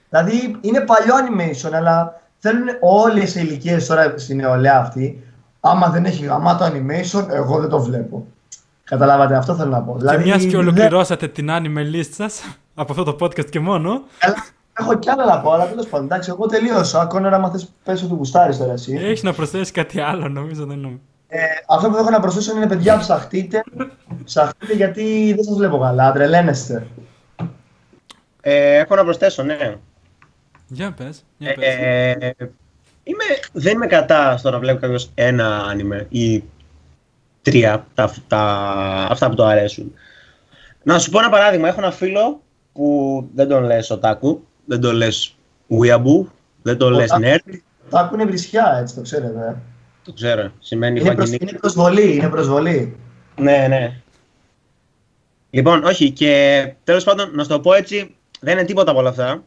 Δηλαδή είναι παλιό animation, αλλά θέλουν όλες οι ηλικίες τώρα στην νεολαία αυτή. Άμα δεν έχει γαμάτο animation, εγώ δεν το βλέπω. Καταλάβατε, αυτό θέλω να πω. Και Δηλαδή, μιας και δεν- ολοκληρώσατε την anime list σας, από αυτό το podcast και μόνο, Καλά, έχω κι άλλα να πω, αλλά τέλος πάντων. Εντάξει, εγώ τελείωσα. Ακόμα να μάθει πέσω του γουστάρι τώρα εσύ. έχεις να προσθέσεις κάτι άλλο, νομίζω δεν είναι. Ε, αυτό που έχω να προσθέσω είναι παιδιά, ψαχτείτε. Ψαχτείτε γιατί δεν σας βλέπω καλά, τρελαίνεστε. Ε, έχω να προσθέσω, ναι. Για πες, για πες. Ε, είμαι, δεν είμαι κατά στο να βλέπει κάποιος ένα άνιμε ή τρία, τα, τα, αυτά που το αρέσουν. Να σου πω ένα παράδειγμα. Έχω ένα φίλο που δεν τον λες οτάκου, δεν τον λες weeaboo, δεν τον λες nerd. Τα ακούνε βρισιά, έτσι το ξέρετε. ε. Το ξέρω, σημαίνει Είναι, προσ, βαγγινή. είναι προσβολή, είναι προσβολή. Ναι, ναι. Λοιπόν, όχι, και τέλος πάντων, να σου το πω έτσι, δεν είναι τίποτα από όλα αυτά.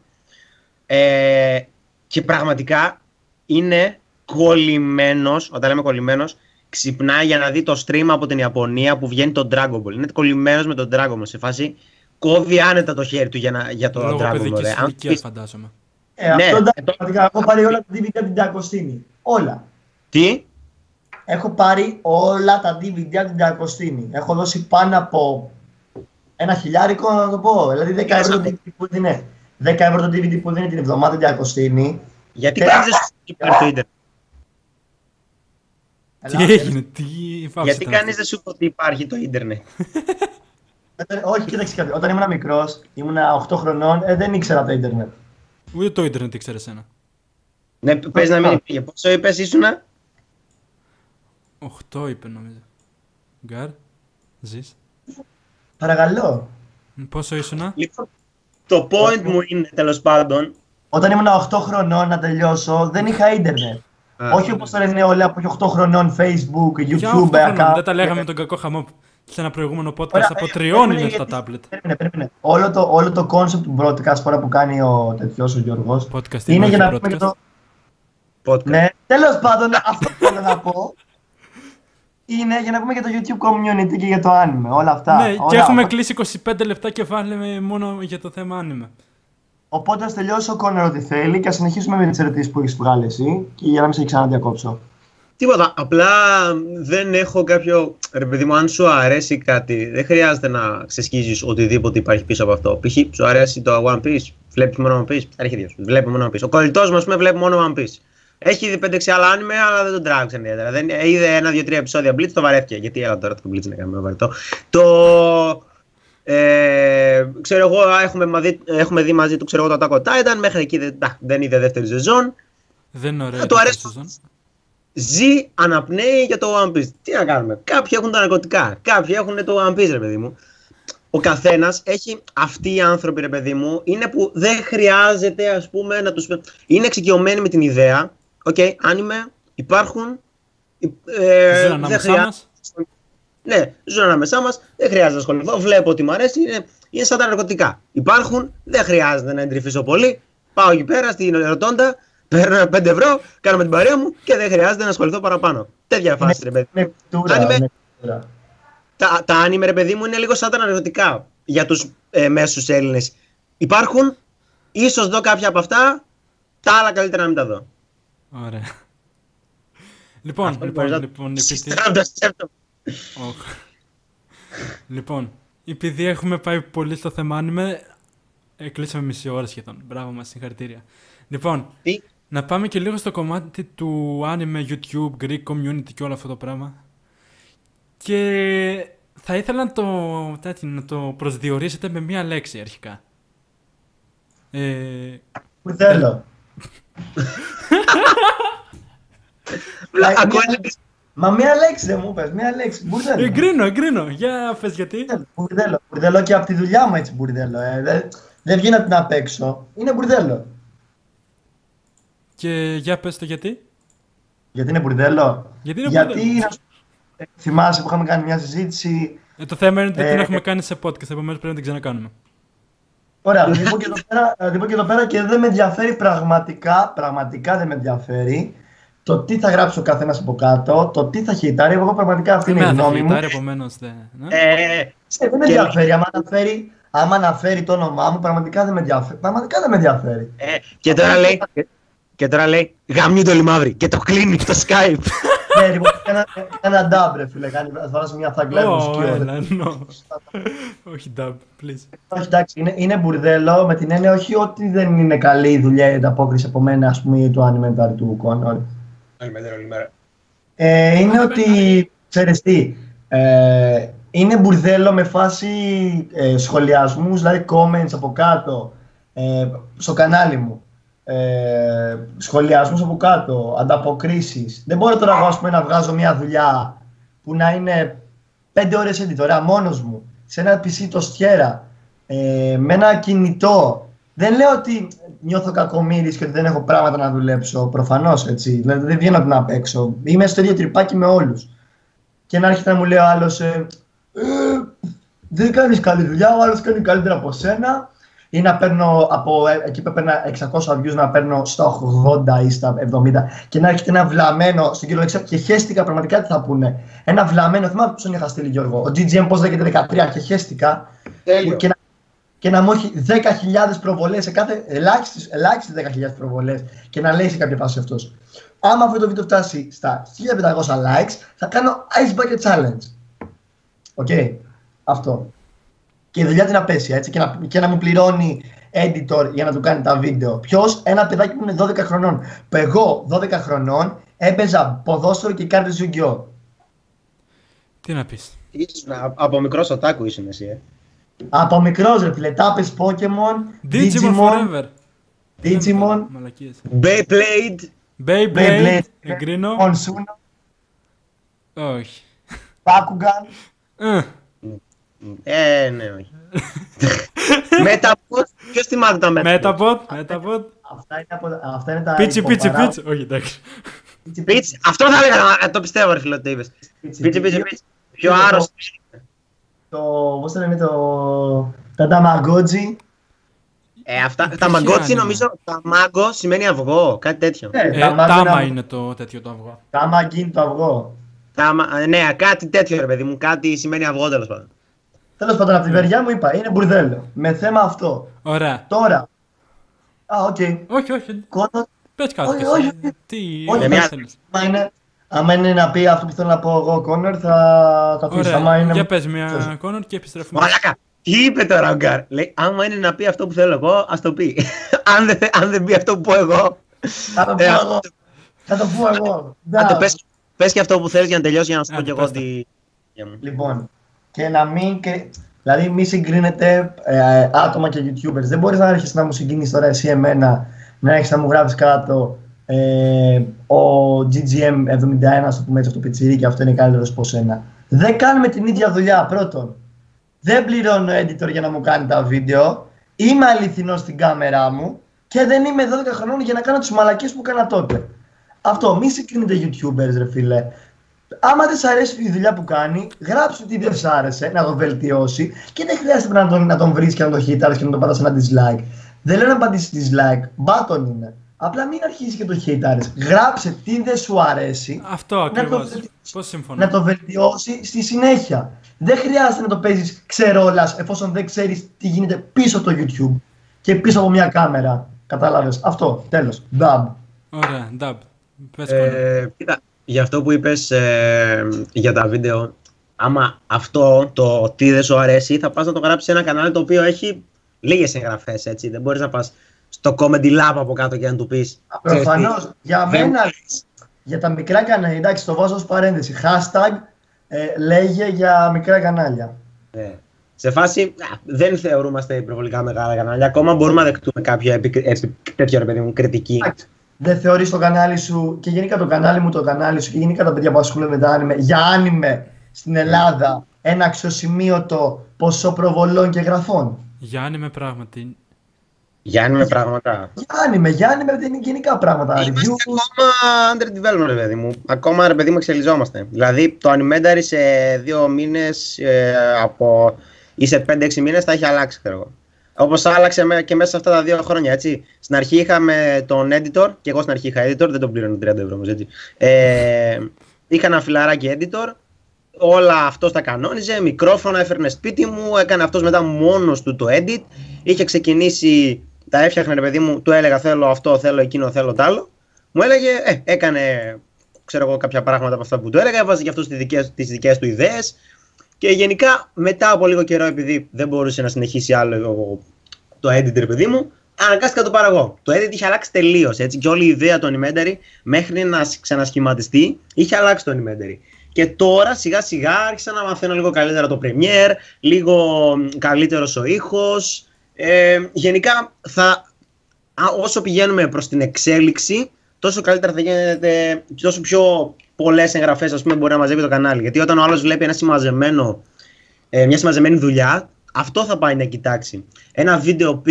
Ε, και πραγματικά είναι κολλημένος, όταν λέμε κολλημένος, ξυπνάει για να δει το stream από την Ιαπωνία που βγαίνει το Dragon Ball. Είναι κολλημένος με τον Dragon Ball, σε φάση κόβει άνετα το χέρι του για, να, για το Λόγω Dragon Ball. παιδικής ρε. Αν ηλικίας πεις- φαντάζομαι. Ε, Ναι, αυτό εντάξει, ε, το- πραγματικά, έχω πάρει όλα τα DVD από την Τιακοστίνη. Όλα. Τι, Έχω πάρει όλα τα DVD από την Τιακοστίνη. Έχω δώσει πάνω από ένα χιλιάρικο να το πω. Δηλαδή 10 ευρώ το DVD που δίνει. 10 ευρώ το DVD που δίνει την εβδομάδα την Τιακοστίνη. γιατί Ε, κάνεις δεν σου υπάρχει το ίντερνετ. Τι Ελά, έγινε, τι φάψη Γιατί ήταν κανείς αυτή. δεν σου είπε ότι υπάρχει το ίντερνετ. ε, Όχι, κοίταξε κάτι. Όταν ήμουν μικρός, ήμουν 8 χρονών, ε, δεν ήξερα το Ιντερνετ. Ούτε το ίντερνετ ήξερε ένα. Ναι, πες να μην υπήρχε. Πόσο είπες ήσουνα; 8 είπε νομίζω. Γκάρ, ζεις. Παρακαλώ. Πόσο ήσουνα; Λοιπόν, το point μου είναι τέλος πάντων. Όταν ήμουν 8 χρονών να τελειώσω, δεν είχα Ιντερνετ. Α, Όχι όπω τώρα είναι όλα από 8 χρονών Facebook, Για YouTube, 8 χρόνων, account. δεν τα λέγαμε με τον κακό χαμό σε ένα προηγούμενο podcast Ωραία, από ε, τριών περίμενε, είναι στα γιατί- tablet. Περίμενε, περίμενε. Όλο το, όλο το concept του broadcast τώρα που κάνει ο τέτοιο ο Γιώργο. Podcast είναι για να όχι πούμε και broadcast. το. podcast. Ναι, τέλο πάντων, αυτό που θέλω να πω. Είναι για να πούμε για το YouTube community και για το anime. Όλα αυτά. Ναι, και Ωραία, έχουμε οπότε- κλείσει 25 λεπτά και βάλουμε μόνο για το θέμα anime. Οπότε ας τελειώσει ο Κόνερ ό,τι θέλει και ας συνεχίσουμε με τις ερωτήσεις που έχεις βγάλει εσύ. Και για να μην σε ξαναδιακόψω. Τίποτα. Απλά δεν έχω κάποιο. Ρε παιδί μου, αν σου αρέσει κάτι, δεν χρειάζεται να ξεσκίζεις οτιδήποτε υπάρχει πίσω από αυτό. Π.χ. σου αρέσει το One Piece, βλέπεις μόνο One Piece. Τα αρχίδια σου. Βλέπει μόνο One Piece. Ο κολλητός μα πούμε βλέπει μόνο One Piece. Έχει δει 5-6 άλλα άνιμε, αλλά δεν τον τράβηξε ιδιαίτερα. Δεν, είδε ένα-δύο-τρία επεισόδια Blitz, το βαρέθηκε. Γιατί έλα τώρα το Blitz να κάνουμε βαρετό. Το. Ε, ξέρω εγώ, έχουμε, μαδί- έχουμε δει μαζί του ξέρω εγώ, το Attack on Titan. Μέχρι εκεί δεν, τα, δεν είδε δεύτερη σεζόν. Δεν είναι ωραίο. του το αρέσει. season. ζει, αναπνέει για το One Piece. Τι να κάνουμε; Κάποιοι έχουν τα ναρκωτικά. Κάποιοι έχουν το One Piece, ρε παιδί μου. Ο καθένας έχει. Αυτοί οι άνθρωποι, ρε παιδί μου, είναι που δεν χρειάζεται, ας πούμε, να του. Είναι εξοικειωμένοι με την ιδέα. OK, okay, άνιμε, υπάρχουν. Ε, Ζουν δεν ανάμεσά χρειάζεται. μας. Ναι, ζουν ανάμεσά μας. Δεν χρειάζεται να ασχοληθώ. Βλέπω ότι μου αρέσει. Είναι, είναι σαν τα ναρκωτικά. Υπάρχουν. Δεν χρειάζεται να εντρυφήσω πολύ. Πάω εκεί πέρα στην ροτόντα. Παίρνω ένα 5 ευρώ. Κάνω με την παρέα μου και δεν χρειάζεται να ασχοληθώ παραπάνω. Τέτοια φάση, ρε παιδί. Είναι κουλτούρα. Anime. είναι κουλτούρα. Τα, τα άνιμε, ρε παιδί μου, είναι λίγο σαν τα ναρκωτικά για τους ε, μέσους Έλληνες. Υπάρχουν. ίσως δω κάποια από αυτά. Τα άλλα καλύτερα να μην τα δω. Ωραία. Λοιπόν, Αυτό λοιπόν, είναι λοιπόν, επειδή... Συστρώνοντας σκέφτομαι. Οχ. λοιπόν, επειδή έχουμε πάει πολύ στο θέμα anime, ε, κλείσαμε μισή ώρα σχεδόν. Μπράβο μας, συγχαρητήρια. Λοιπόν, Τι; να πάμε και λίγο στο κομμάτι του anime, YouTube, Greek community και όλο αυτό το πράγμα. Και θα ήθελα να το, τέτοιο, να το προσδιορίσετε με μία λέξη αρχικά. Ε, Μπουρδέλο. Βλά- Μια- Ακούω ένα- Μα μία λέξη δεν μου πες, μία λέξη. Μπουρδέλο. εγκρίνω, εγκρίνω. Για πες γιατί. Μπουρδέλο. Μπουρδέλο και από τη δουλειά μου έτσι μπουρδέλο. Ε. Δεν, δεν βγαίνω από την απ' έξω. Είναι μπουρδέλο. Και για πες το γιατί. Γιατί είναι μπουρδέλο; Γιατί είναι Γιατί μπουρδέλο; να σου- ε, θυμάσαι που είχαμε κάνει μια συζήτηση. Ε, το θέμα είναι ότι δεν την Ε, έχουμε κάνει σε podcast, επομένως πρέπει να την ξανακάνουμε. Ωραία, θα την πω και εδώ πέρα, θα την πω και, εδώ πέρα και δεν με ενδιαφέρει πραγματικά, πραγματικά δεν με ενδιαφέρει το τι θα γράψει ο καθένας από κάτω, το τι θα χειτάρει. Εγώ πραγματικά αυτή είναι η Εμένα θα γνώμη μου. χειτάρει, επομένως δεν... ναι. Ε, Ε, δεν με Και- ενδιαφέρει. Άμα αναφέρει, άμα αναφέρει το όνομά μου, πραγματικά δεν με ενδιαφέρει. Πραγματικά δεν με ενδιαφέρει. ε, και τώρα λέει. Και τώρα λέει γαμιού το λιμάβρι και το κλείνει στο Skype. Ναι, λοιπόν, ένα, ένα dub, ρε φίλε. Κάνει, ας βάλω μια θαγκλά Ω, μουσική. έλα, no. Όχι dub, please. Όχι, εντάξει, είναι, είναι μπουρδέλο με την έννοια όχι ότι δεν είναι καλή η δουλειά η ανταπόκριση από μένα, ας πούμε, ή του animatari του Connor. Ε, είναι ότι, ξέρεις τι, ε, είναι μπουρδέλο με φάση ε, σχολιασμούς, δηλαδή comments από κάτω, ε, στο κανάλι μου. Ε, σχολιασμούς από κάτω, ανταποκρίσεις. Δεν μπορώ τώρα εγώ ας πούμε, να βγάζω μια δουλειά που να είναι πέντε ώρες έτσι τώρα μόνος μου, σε ένα PC το στιέρα, ε, με ένα κινητό. Δεν λέω ότι νιώθω κακομύρης και ότι δεν έχω πράγματα να δουλέψω, προφανώς έτσι. Δηλαδή δεν βγαίνω να παίξω. Είμαι στο ίδιο τρυπάκι με όλους. Και να έρχεται να μου λέει ο άλλος, ε, ε, δεν κάνεις καλή δουλειά, ο άλλος κάνει καλύτερα από σένα. Ή να παίρνω από ε, εκεί που έπαιρνα 600 views να παίρνω στα 80 ή στα 70 και να έρχεται ένα βλαμμένο στον κύριο Λεξέ και χέστηκα πραγματικά τι θα πούνε. Ένα βλαμμένο, θυμάμαι ποιον είχα στείλει Γιώργο. Ο GGM πώς λέγεται 13 και χέστηκα. Τέλειο. Και να, και να μου έχει 10.000 προβολές σε κάθε ελάχιστες 10.000 προβολές και να λέει σε κάποια φάση αυτός. Άμα αυτό το βίντεο φτάσει στα 1500 likes, θα κάνω Ice Bucket Challenge. OK. Αυτό. Και η δουλειά του να πέσει έτσι και να, και να μου πληρώνει editor για να του κάνει τα βίντεο. Ποιος, ένα παιδάκι που είναι 12 χρονών. Που εγώ 12 χρονών έπαιζα ποδόσφαιρο και κάρτες Yu-Gi-Oh! Τι να πεις. Ήσουν α- από μικρός οτάκου ήσουν εσύ, ε. Από μικρός ρε φίλε, τάπες Pokemon, Digimon Digimon, Forever. Digimon, Μαλακίες. Beyblade. Beyblade. Beyblade, Εγκρίνω. Monsuno, Όχι. Bakugan. Ε, Ε, ναι, όχι. Μεταπod. Ποιος θυμάται τα Metapod. Metapod. Metapod. Αυτά είναι, από, αυτά είναι τα Πίτσι, πίτσι, υποπαρά- πίτσι. Όχι, εντάξει. πίτσι, Πίτς. Αυτό θα έλεγα, ε, το πιστεύω ρε φίλε ότι το είπες. πίτσι, Πίτσε, πίτσε, Δύο- πίτσε. Πιο δύο- άρρωστο. Το, πώς το λένε, το, τα Tamagotchi. Ε, αυτά, Ποιο τα μαγκότσι άνοιγμα. νομίζω, τα μάγκο σημαίνει αυγό, κάτι τέτοιο. Ναι, Ε, Tamagotchi Τάμα είναι- είναι το τέτοιο το αυγό. Tamagotchi είναι το αυγό. Τα, μα- ε, ναι, κάτι τέτοιο ρε παιδί μου, κάτι σημαίνει αυγό τέλος πάντων. Τέλος πάντων, από τη μεριά μου είπα, είναι μπουρδέλο. Με θέμα αυτό. Ωραία. Τώρα. Α, οκ. Όχι, όχι. Connor, Πες κάτι. Όχι, κι όχι, εσύ. Τι όχι, τι μια- θέλεις. άμα είναι, άμα είναι να πει αυτό που θέλω να πω εγώ, Connor, θα το αφήσω. Άμα Ωραία. είναι... Για πες μια Connor και επιστρέφουμε. Μαλάκα, τι είπε τώρα ο Γκάρ; Λέει, άμα είναι να πει αυτό που θέλω εγώ, ας το πει. αν, δεν, αν δεν πει αυτό που πω εγώ, Θα το πω ε, εγώ. Θα το πω εγώ. άντε Να. πες, πες και αυτό που θέλεις για να τελειώσει για να σου πω Άντε, κι εγώ πες τα. τι... για μου. Λοιπόν, και να μην. κρι- Δηλαδή, μη συγκρίνετε ε, άτομα και YouTubers. Δεν μπορείς να έρχεσαι να μου συγκρίνει τώρα εσύ εμένα, να έχεις να μου γράφει κάτω ε, ο GGM71, ας το πούμε έτσι, αυτό το πιτσιρίκι, αυτό είναι καλύτερος από σένα. Δεν κάνουμε την ίδια δουλειά. Πρώτον, δεν πληρώνω editor για να μου κάνει τα βίντεο. Είμαι αληθινός στην κάμερά μου και δεν είμαι 12 χρονών για να κάνω τις μαλακίες που έκανα τότε. Αυτό, μη συγκρίνετε YouTubers, ρε φίλε. Άμα δεν σ' αρέσει η δουλειά που κάνει, γράψου τι δεν σ' άρεσε, να το βελτιώσει και δεν χρειάζεται να τον, να τον βρεις και να τον χειτάρει και να τον πατάς ένα dislike. Δεν λέω να πατήσεις dislike, μπάτον είναι. Απλά μην αρχίσεις και το χειτάρει. Γράψε τι δεν σου αρέσει Αυτό το ακριβώς. βελτιώσεις. Πώς συμφωνώ. να το βελτιώσει στη συνέχεια. Δεν χρειάζεται να το παίζεις ξερόλας εφόσον δεν ξέρεις τι γίνεται πίσω από το YouTube και πίσω από μια κάμερα. Κατάλαβες. Αυτό. Τέλος. Dub. Ωραία, dub. Πες Connor. Ε, κοίτα, για αυτό που είπες ε, για τα βίντεο, άμα αυτό το τι δεν σου αρέσει, θα πας να το γράψεις σε ένα κανάλι το οποίο έχει λίγες εγγραφές, έτσι. Δεν μπορείς να πας στο comedy lab από κάτω και να του πεις Προφανώς. Για δεν- μένα, για τα μικρά κανάλια, εντάξει, το βάζω ως παρένθεση. Hashtag ε, λέγε για μικρά κανάλια. Ναι. Σε φάση α, δεν θεωρούμαστε υπερβολικά μεγάλα κανάλια. Ακόμα μπορούμε να δεχτούμε κάποια επι, επι, τέτοιο ρε παιδί μου κριτική. Εντάξει, Δεν θεωρείς το κανάλι σου και γενικά το κανάλι μου, το κανάλι σου και γενικά τα παιδιά που ασχολούνται με τα άνιμε, για άνιμε στην Ελλάδα ένα αξιοσημείωτο ποσό προβολών και γραφών. Γιάννη με πράγματι. Γιάννη με πράγματα. Για άνιμε, για άνιμε δεν είναι γενικά πράγματα. Είμαστε Review. ακόμα under development, ρε παιδί μου. Ακόμα, ρε παιδί μου, εξελιζόμαστε. Δηλαδή, το Animentary σε δύο μήνες ε, από... ή σε 5-6 μήνες θα έχει αλλάξει, ξέρω εγώ. Όπως άλλαξε με- και μέσα σε αυτά τα δύο χρόνια, έτσι. Στην αρχή είχαμε τον editor, και εγώ στην αρχή είχα editor, δεν τον πλήρωνε 30 ευρώ όμως, έτσι. Ε, είχα ένα φιλαράκι editor, όλα αυτό τα κανόνιζε, μικρόφωνα έφερνε σπίτι μου, έκανε αυτός μετά μόνος του το edit, είχε ξεκινήσει, τα έφτιαχνε ρε παιδί μου, του έλεγα θέλω αυτό, θέλω εκείνο, θέλω τ' άλλο. Μου έλεγε, ε, έκανε ξέρω εγώ κάποια πράγματα από αυτά που του έλεγα, έβαζε και αυτό τις δικές, τις δικές του ιδέες και γενικά μετά από λίγο καιρό επειδή δεν μπορούσε να συνεχίσει άλλο το edit ρε παιδί μου, αναγκάστηκα να το πάρω εγώ. Το edit είχε αλλάξει τελείως έτσι και όλη η ιδέα του Animentary μέχρι να σ- ξανασχηματιστεί είχε αλλάξει το Animentary. Και τώρα σιγά σιγά άρχισα να μαθαίνω λίγο καλύτερα το Premiere, λίγο καλύτερος ο ήχος. Ε, γενικά θα, όσο πηγαίνουμε προς την εξέλιξη, τόσο καλύτερα θα γίνεται, τόσο πιο πολλές εγγραφές ας πούμε, μπορεί να μαζεύει το κανάλι. Γιατί όταν ο άλλος βλέπει ένα συμμαζεμένο, ε, μια συμμαζεμένη δουλειά, αυτό θα πάει να κοιτάξει. Ένα βίντεο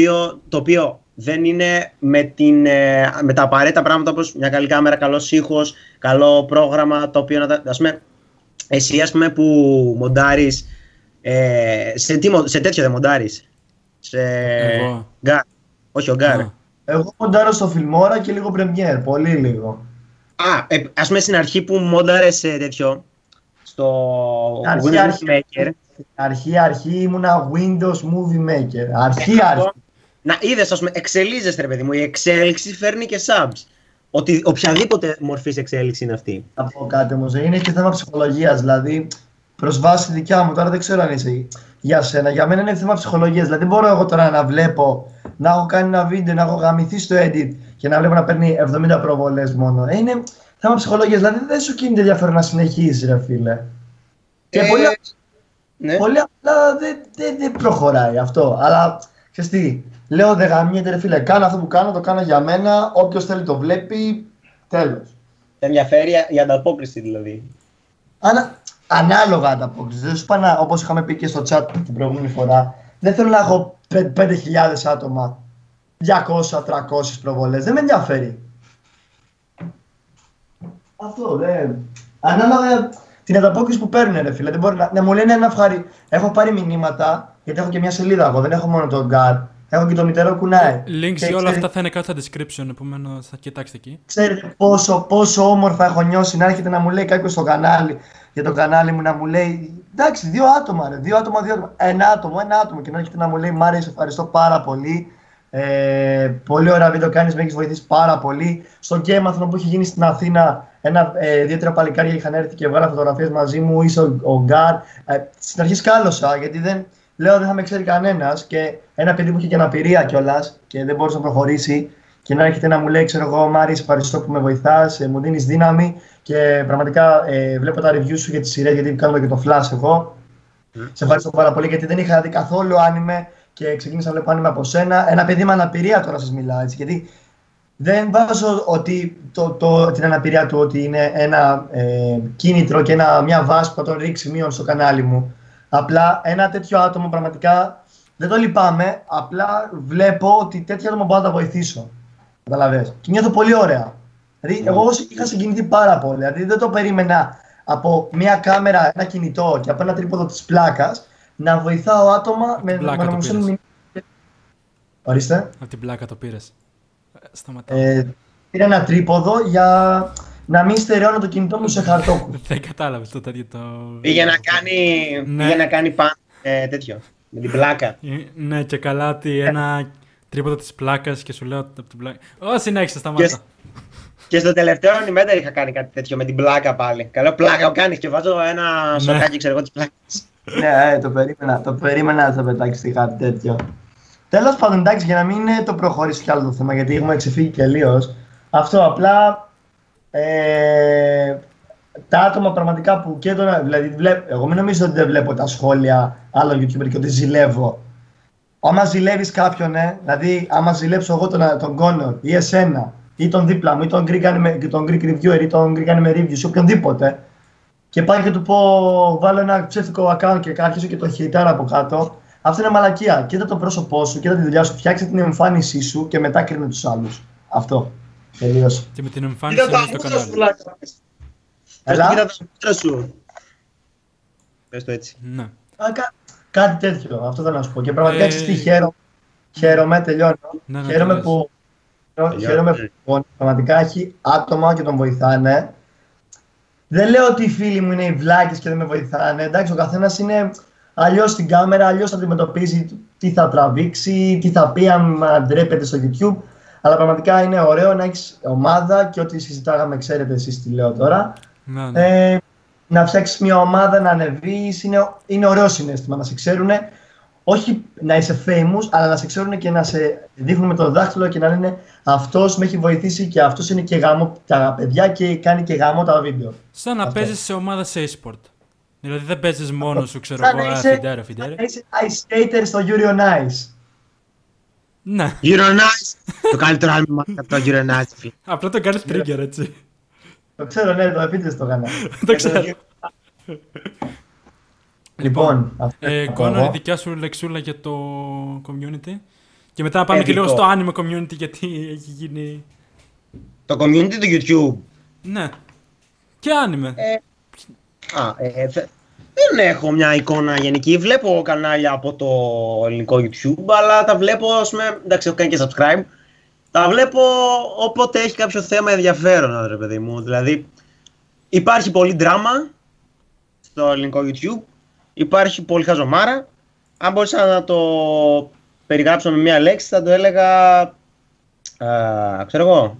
το οποίο δεν είναι με, την, ε, με τα απαραίτητα πράγματα όπως μια καλή κάμερα, καλός ήχος, καλό πρόγραμμα, το οποίο να ας πούμε, εσύ ας πούμε που μοντάρεις, ε, σε, τι, σε τέτοιο δεν μοντάρεις, σε Εγώ. Γκάρ, όχι ο Γκάρ. Α. Εγώ μοντάρω στο Filmora και λίγο Premiere, πολύ λίγο. Α, ε, ας πούμε στην αρχή που μόνταρες σε τέτοιο, στο Αρχή, Windows αρχή. Maker, Αρχή, αρχή ήμουνα Windows Movie Maker. Αρχή, αρχή. να είδες, ας πούμε, εξελίσσεσαι ρε παιδί μου, η εξέλιξη φέρνει και subs. Ότι οποιαδήποτε μορφής εξέλιξη είναι αυτή. Να πω κάτι όμως. Είναι και θέμα ψυχολογίας. Δηλαδή, προ βάση δικιά μου, τώρα δεν ξέρω αν είσαι για σένα. Για μένα είναι θέμα ψυχολογίας. Δηλαδή, δεν μπορώ εγώ τώρα να βλέπω, να έχω κάνει ένα βίντεο, να έχω γαμηθεί στο edit και να βλέπω να παίρνει 70 προβολές μόνο. Ε, είναι θέμα ψυχολογίας. Δηλαδή, δεν σου κινείται ενδιαφέρον να συνεχίσεις, ρε φίλε. Και Ε, πολύ, Ναι. πολύ απλά δεν, δεν, δεν προχωράει αυτό. Αλλά ξέρεις τι, λέω δεν γαμιέται ρε φίλε. Κάνω αυτό που κάνω, το κάνω για μένα. Όποιος θέλει το βλέπει. Τέλος. Δεν ενδιαφέρει η ανταπόκριση δηλαδή. Ανα, ανάλογα ανταπόκριση. Δεν σου είπα όπως είχαμε πει και στο chat την προηγούμενη φορά, δεν θέλω να έχω 5.000 άτομα, 200-300 προβολές. Δεν με ενδιαφέρει. Αυτό δεν. Ανάλογα την ανταπόκριση που παίρνουν, ρε φίλε. Δεν μπορεί να, να μου λένε ένα ευχαρι... Έχω πάρει μηνύματα, γιατί έχω και μια σελίδα εγώ, δεν έχω μόνο τον GAR. Έχω και το μητέρο κουνάει. Links Και για όλα ξέρεις- αυτά θα είναι κάτω στα description, επομένως θα κοιτάξτε εκεί. Ξέρετε πόσο, πόσο όμορφα έχω νιώσει να έρχεται να μου λέει κάποιος στο κανάλι, για το κανάλι μου να μου λέει. Εντάξει, δύο άτομα, ρε, δύο άτομα, δύο άτομα. Ένα άτομο, ένα άτομο. Και να έρχεται να μου λέει Μάρια, σε ευχαριστώ πάρα πολύ. Ε, πολύ ωραία βίντεο κάνεις, με έχεις βοηθήσει πάρα πολύ. Στο Gameathon που είχε γίνει στην Αθήνα, ένα, ε, δύο-τρία παλικάρια είχαν έρθει και βγάλα φωτογραφίες μαζί μου, είσαι ο, ο Γκάρ. Ε, στην αρχή σκάλωσα γιατί δεν, λέω δεν θα με ξέρει κανένας και ένα παιδί που είχε και αναπηρία κιόλας και δεν μπορούσε να προχωρήσει και να έρχεται να μου λέει, ξέρω εγώ, Μάρι, σε ευχαριστώ που με βοηθάς, μου δίνεις δύναμη και πραγματικά ε, βλέπω τα reviews σου για τη σειρά γιατί κάνουμε και το flash εγώ. Σε ευχαριστώ πάρα πολύ γιατί δεν είχα δει καθόλου άνιμε και ξεκίνησα να βλέπω άνιμε από σένα. Ένα παιδί με αναπηρία τώρα σας μιλάω έτσι. Γιατί δεν βάζω ότι το, το, την αναπηρία του ότι είναι ένα ε, κίνητρο και ένα, μια βάση που θα τον ρίξει μείον στο κανάλι μου. Απλά ένα τέτοιο άτομο πραγματικά δεν το λυπάμαι. Απλά βλέπω ότι τέτοια άτομα μπορώ να τα βοηθήσω. Καταλαβες. Και νιώθω πολύ ωραία. Δηλαδή, εγώ είχα συγκινηθεί πάρα πολύ. Δηλαδή, δεν το περίμενα από μια κάμερα, ένα κινητό και από ένα τρίποδο της πλάκας να βοηθάω άτομα με, πλάκα με να το μου στέλνουν πήρες. μηνύματα. Ορίστε. Από την πλάκα το πήρες. Σταματάω. Ε, πήρα ένα τρίποδο για να μην στερεώνω το κινητό μου σε χαρτόκου. Δεν κατάλαβες το τέτοιο το. Πήγε να κάνει, Ναι. πήγε να κάνει πάνω ε, τέτοιο. Με την πλάκα. Ε, Ναι, και καλά ότι ένα τρίποδο της πλάκας και σου λέω από την πλάκα. Ω, συνέχισε, σταμάτα. Και- Και στο τελευταίο Animator είχα κάνει κάτι τέτοιο με την πλάκα πάλι. Καλό πλάκα ο κάνεις και βάζω ένα σοκάκι, ξέρω εγώ, της πλάκας. Ναι, ε, το περίμενα. Το περίμενα να θα πετάξει κάτι τέτοιο. Τέλος πάντων, εντάξει, για να μην ε, το προχωρήσει κι άλλο το θέμα, γιατί έχουμε ξεφύγει τελείως. Αυτό απλά. Ε, τα άτομα πραγματικά που και τον. Δηλαδή, βλέπ, εγώ μην νομίζω ότι δεν βλέπω τα σχόλια άλλων YouTuber και ότι ζηλεύω. Άμα ζηλεύεις κάποιον, ε, δηλαδή, άμα ζηλέψω εγώ τον, τον Connor ή εσένα ή τον δίπλα μου ή τον Greek, anime, τον Greek Reviewer ή τον Greek Anime Reviews ή οποιονδήποτε, και πάει και του πω, βάλω ένα ψεύτικο account και αρχίσω και το χειτάρω από κάτω. Αυτό είναι μαλακία. Κοίτα το πρόσωπό σου, κοίτα τη δουλειά σου, φτιάξε την εμφάνισή σου και μετά κρίνε τους άλλους. Αυτό. Τελείωσε. Και με την εμφάνιση Κοίτα τα στο μούτρα κανάλι. σου, πλάκα. Έλα. Κοίτα τα μούτρα σου. Πες το έτσι. Ναι. Α, κα- κάτι τέτοιο. Αυτό θέλω να σου πω. Και πραγματικά Ε, ξέρεις τι χαίρομαι. Χαίρομαι, τελειώνω. Ναι, ναι, χαίρομαι τελειώνεις. που. Τελειώνει, Χαίρομαι ναι. που πραγματικά έχει άτομα και τον βοηθάνε. Δεν λέω ότι οι φίλοι μου είναι οι βλάκες και δεν με βοηθάνε. Εντάξει, ο καθένας είναι αλλιώς στην κάμερα, αλλιώς αντιμετωπίζει τι θα τραβήξει, τι θα πει αν ντρέπεται στο YouTube. Αλλά πραγματικά είναι ωραίο να έχεις ομάδα και ό,τι συζητάγαμε, ξέρετε εσείς τι λέω τώρα. Ναι, ναι. Ε, να φτιάξεις μια ομάδα, να ανεβείς, είναι, είναι ωραίο συνέστημα να σε ξέρουν. Όχι να είσαι famous, αλλά να σε ξέρουν και να σε δείχνουν με το δάχτυλο και να λένε αυτός με έχει βοηθήσει και αυτός είναι και γάμο τα παιδιά και κάνει και γάμο τα βίντεο. Σαν να Αυτό. παίζεις σε ομάδα σε e-sport. Δηλαδή δεν παίζεις μόνος σου, ξέρω Σαν εγώ, να «Α, είσαι- φιντέρε, φιντέρε. σαν να Είσαι ice skater στο Euro Nice. Ναι, Euronice! το καλύτερο άλμημα από το Euronice. φίλε. απλά το κάνεις trigger έτσι. Το ξέρω, ναι, το επίτηδες το έκανα. Το ξέρω. Λοιπόν, αυτό Ε, θα πω Κόνορ, η εγώ. δικιά σου λεξούλα για το community. Και μετά να πάμε και Εδικό. λίγο στο anime community γιατί έχει γίνει. Το community του YouTube. Ναι. Και anime. Α, ε, θε- δεν έχω μια εικόνα γενική. Βλέπω κανάλια από το ελληνικό YouTube, αλλά τα βλέπω, ας πούμε, εντάξει, έχω κάνει και subscribe. Τα βλέπω όποτε έχει κάποιο θέμα ενδιαφέρον, ρε παιδί μου. Δηλαδή, υπάρχει πολύ δράμα στο ελληνικό YouTube, υπάρχει πολύ χαζομάρα. Αν μπορούσα να το περιγράψω με μια λέξη, θα το έλεγα, α, ξέρω εγώ,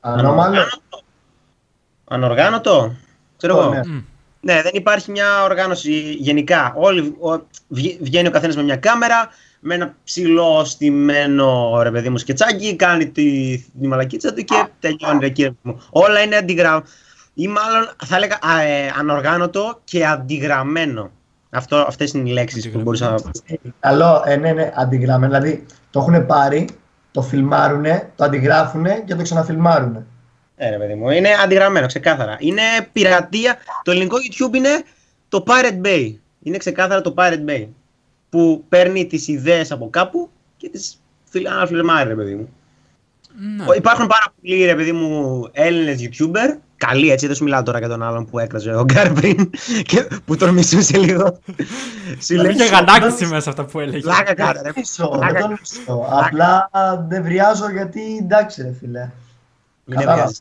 Ανώμαλο. ανοργάνωτο, ξέρω εγώ. Ναι. Μμ. Ναι, δεν υπάρχει μια οργάνωση γενικά. Όλοι, ο, βγει- βγαίνει ο καθένας με μια κάμερα, με ένα ψηλό στημένο ρε παιδί μου σκετσάκι, κάνει τη, τη μαλακίτσα του και τελειώνει ρε κύριε μου. Όλα είναι αντιγραμμένο. Ή μάλλον θα έλεγα α, ε, ανοργάνωτο και αντιγραμμένο. Αυτό, αυτές είναι οι λέξεις που μπορούσα να Καλό, ε, ναι, ναι, αντιγράμμα. Δηλαδή το έχουν πάρει, το φιλμάρουνε, το αντιγράφουνε και το ξαναφιλμάρουνε. Ε, ρε παιδί μου, είναι αντιγραμμένο, ξεκάθαρα. Είναι πειρατεία. Το ελληνικό YouTube είναι το Pirate Bay. Είναι ξεκάθαρα το Pirate Bay. Που παίρνει τις ιδέες από κάπου και τις φιλ- αναφιλμάρει, ρε παιδί μου. Ναι. Ο- Υπάρχουν πάρα πολλοί, ρε παιδί μου, Έλληνες YouTuber. Καλοί, έτσι, δεν σου μιλάω τώρα για τον άλλον που έκραζε ο Γκάρ πριν και που τον μισούσε λίγο. Σου λέει, Είχε γανάκτηση μέσα αυτά που έλεγε. Πλάκα κάτω, ρε. Μισό, Πλάκα δεν τον μισώ. Απλά δεν βριάζω γιατί εντάξει ρε φίλε. Μην Κατάλαβα. νευριάζεις.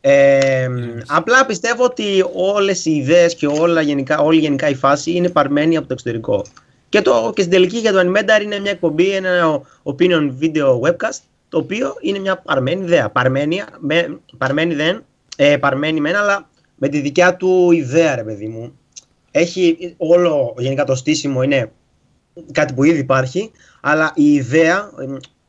Ε, απλά πιστεύω ότι όλες οι ιδέες και όλα γενικά, όλη γενικά η φάση είναι παρμένη από το εξωτερικό. Και, το, και στην τελική για το Animendar είναι μια εκπομπή, ένα opinion video webcast, το οποίο είναι μια παρμένη ιδέα. Παρμένη, με, παρμένη δεν, ε, παρμένη μεν, αλλά με τη δικιά του ιδέα ρε παιδί μου. Έχει όλο, γενικά το στήσιμο είναι κάτι που ήδη υπάρχει, αλλά η ιδέα,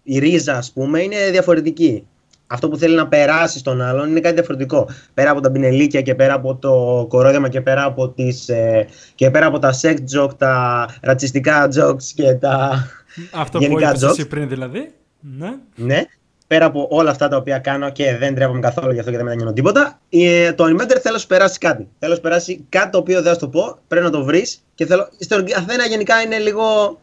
η ρίζα ας πούμε, είναι διαφορετική. Αυτό που θέλει να περάσει στον άλλον είναι κάτι διαφορετικό. Πέρα από τα πινελίκια και πέρα από το κορόδεμα και πέρα από, τις, ε, και πέρα από τα sex joke, τα ρατσιστικά jokes και τα... Αυτό που γενικά είπες jokes. εσύ πριν δηλαδή. Ναι. Ναι. Πέρα από όλα αυτά τα οποία κάνω και δεν τρέπομαι καθόλου γι' αυτό και δεν μετανιώνω τίποτα, ε, το Animator θέλω να σου περάσει κάτι. Θέλω να σου περάσει κάτι το οποίο δεν θα σου το πω, πρέπει να το βρεις και θέλω. Στον καθένα γενικά είναι λίγο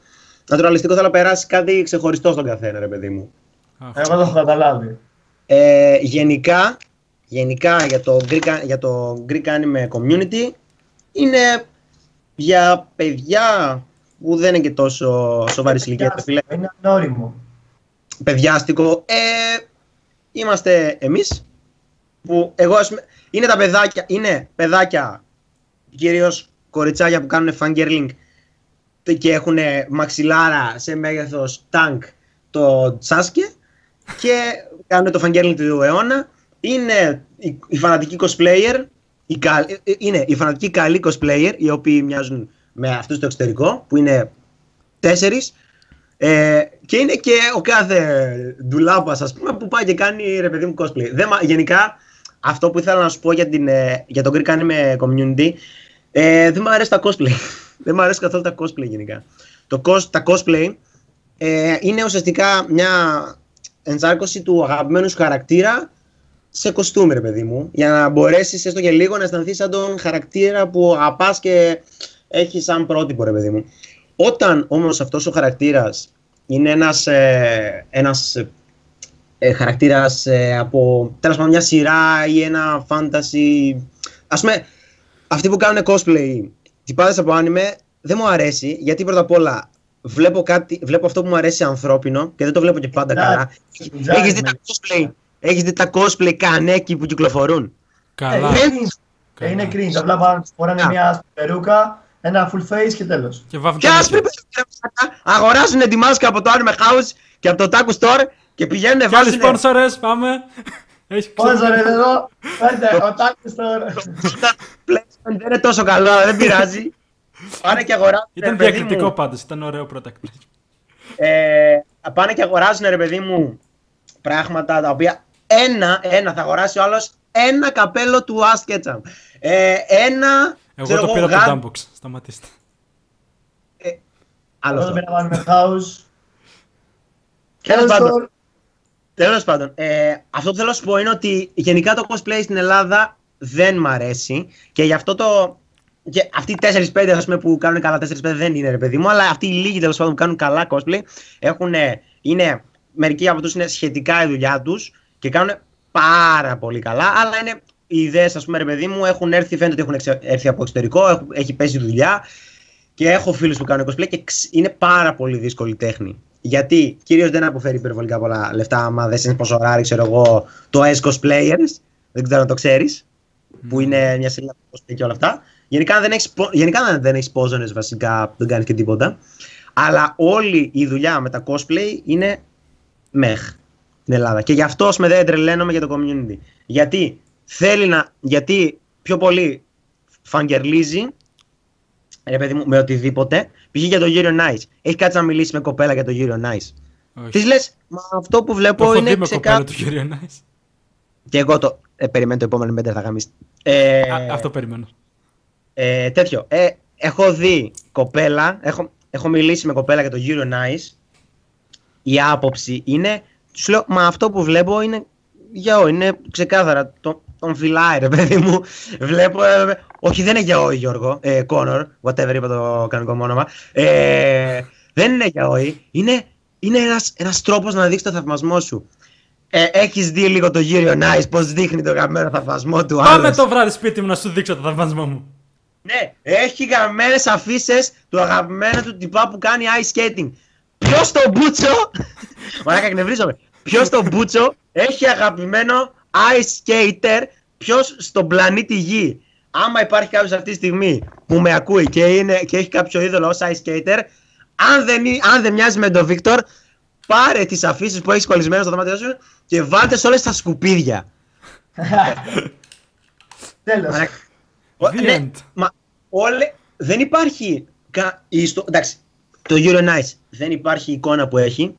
naturalιστικό, θέλω να περάσει κάτι ξεχωριστό στον καθένα, ρε παιδί μου. Αυτό. Εγώ το έχω καταλάβει. Ε, γενικά, γενικά για, το Greek, για το Greek Anime Community είναι για παιδιά που δεν είναι και τόσο σοβαρή ηλικία. ρε φίλε. Είναι ανώριμο. Παιδιάστικο. Ε, είμαστε εμείς που εγώ ας πούμε, είναι τα παιδάκια, είναι παιδάκια κυρίως κοριτσάκια που κάνουν fangirling και έχουν μαξιλάρα σε μέγεθος τάγκ το Sasuke και κάνουν το fangirling του αιώνα. Είναι οι, οι φανατικοί cosplayer, οι, κα- ε, είναι οι φανατικοί καλοί cosplayer, οι οποίοι μοιάζουν με αυτούς στο εξωτερικό, που είναι τέσσερις. Ε, και είναι και ο κάθε ντουλάπας, ας πούμε, που πάει και κάνει ρε παιδί μου cosplay. Δεν, μα- γενικά, αυτό που ήθελα να σου πω για, την, ε, για το Greek Anime Community, ε, δεν μου αρέσει τα cosplay. δεν μου αρέσει καθόλου τα cosplay γενικά. Το, cos, τα cosplay ε, είναι ουσιαστικά μια ενσάρκωση του αγαπημένου σου χαρακτήρα σε κοστούμι, ρε παιδί μου, για να μπορέσεις έστω και λίγο να αισθανθείς σαν τον χαρακτήρα που αγαπάς και έχεις σαν πρότυπο, ρε παιδί μου. Όταν όμως αυτός ο χαρακτήρας είναι ένας ε, ένας, ε, ε, χαρακτήρας ε, από τέλος πάντων μια σειρά ή ένα fantasy. Α πούμε, αυτοί που κάνουν cosplay, τυπάδες από anime, δεν μου αρέσει γιατί πρώτα απ' όλα βλέπω, κάτι, βλέπω αυτό που μου αρέσει ανθρώπινο και δεν το βλέπω και πάντα Εντάξει, καλά. εντάξει, Έχεις δει τα cosplay, έχεις δει τα cosplay κανέκι που κυκλοφορούν; Καλά. Ε, είναι cringe. Καλά. Είναι cringe. Απλά πάνε, φοράνε Α. μια άσπρη περούκα, ένα full face και τέλος. Και βάφουν Και τα άσπρη μάτια. παιδιά, αγοράζουν τη μάσκα από το Anime House και από το Taco Store και πηγαίνουν Και άλλοι βάζουν σπόνσορες, πάμε. Έχει Πόσο ρε εδώ, πέντε, ο Τάκης τώρα. placement δεν είναι τόσο καλό, αλλά δεν πειράζει. Πάνε και αγοράζουν. Ήταν ρε παιδί διακριτικό μου, πάντως, ήταν ωραίο product. ε, πάνε και αγοράζουν ρε παιδί μου πράγματα τα οποία ένα, ένα θα αγοράσει ο άλλος ένα καπέλο του Ask Ketchum. Ε, ένα. Εγώ ξέρω το πήρα από γα- το Dumpbox. Σταματήστε. Άλλο Εγώ αυτό. το πήρα να βάλουμε house. Τέλος House πάντων, door. Τέλος πάντων, ε, αυτό που θέλω να σου πω είναι ότι γενικά το cosplay στην Ελλάδα δεν μ' αρέσει και γι' αυτό το. Και αυτοί οι 4-5 ας πούμε, που κάνουν καλά 4-5 δεν είναι ρε παιδί μου, αλλά αυτοί οι λίγοι τέλος πάντων που κάνουν καλά cosplay έχουν, είναι, μερικοί από τους είναι σχετικά η δουλειά τους και κάνουν πάρα πολύ καλά. Αλλά είναι οι ιδέες, ας πούμε, ρε παιδί μου, έχουν έρθει, φαίνεται ότι έχουν εξε- έρθει από εξωτερικό, έχουν- έχει πέσει δουλειά και έχω φίλους που κάνουν cosplay και ξ- είναι πάρα πολύ δύσκολη τέχνη. Γιατί κυρίως δεν αποφέρει υπερβολικά πολλά λεφτά, άμα δεν είναι πόσο ράρι, ξέρω εγώ, το S Cosplayers. Δεν ξέρω αν το ξέρεις. Που είναι μια σελίδα που cosplay και όλα αυτά. Γενικά δεν έχεις γενικά δεν- δεν έχεις πόζονες βασικά, δεν κάνεις και τίποτα. Αλλά όλη η δουλειά με τα cosplay είναι μεχ στην Ελλάδα. Και γι' αυτό με δεν τρελαίνομαι για το community. Γιατί θέλει να. Γιατί πιο πολύ φαγκερλίζει ρε παιδί μου, με οτιδήποτε. Π.χ. για το Euro Nice. Έχει κάτσει να μιλήσει με κοπέλα για το Euro Nice. Όχι. Της λες, Μα αυτό που Το βλέπω έχω είναι δει με κοπέλα ξεκάθαρο. του κύριο Nice. Και εγώ το. Ε, περιμένω το επόμενο πέντε θα γαμίσει. Ε, Α, Αυτό περιμένω. ε, τέτοιο. Ε, έχω δει κοπέλα, έχω, έχω μιλήσει με κοπέλα για το Euro Nice. Η άποψη είναι, του λέω, μα αυτό που βλέπω είναι γιαό, είναι ξεκάθαρα. Το, τον φυλάει, ρε παιδί μου. Βλέπω. ε, όχι, δεν είναι γιαό, Γιώργο. Ε, Connor, whatever είπα το κανονικό μου όνομα. Ε, δεν είναι γιαό. Είναι, είναι ένας, ένας τρόπος να δείξει το θαυμασμό σου. Ε, έχεις δει λίγο το Euro Nice, πώς δείχνει το γαμμένο θαυμασμό του Πάμε άλλος. το βράδυ σπίτι μου να σου δείξω το θαυμασμό μου. Ναι, έχει γραμμένε αφήσει του αγαπημένου του τυπά που κάνει ice skating. Ποιος στο μπούτσο. Μαλάκα, εκνευρίζομαι. Ποιος στο μπούτσο έχει αγαπημένο ice skater. Ποιος στον πλανήτη Γη. Άμα υπάρχει κάποιος αυτή τη στιγμή που με ακούει και, είναι, και έχει κάποιο είδωλο ως ice skater, αν δεν, είναι- αν δεν μοιάζει με τον Βίκτορ, πάρε τις αφήσεις που έχεις κολλισμένε στο δωμάτιό σου και βάλτε σε όλες τα σκουπίδια. Τέλος. Μαλάκα. Ο- The ναι, end. μα όλε, δεν υπάρχει. Κα, η ιστο- εντάξει, το Euro Nice δεν υπάρχει η εικόνα που έχει.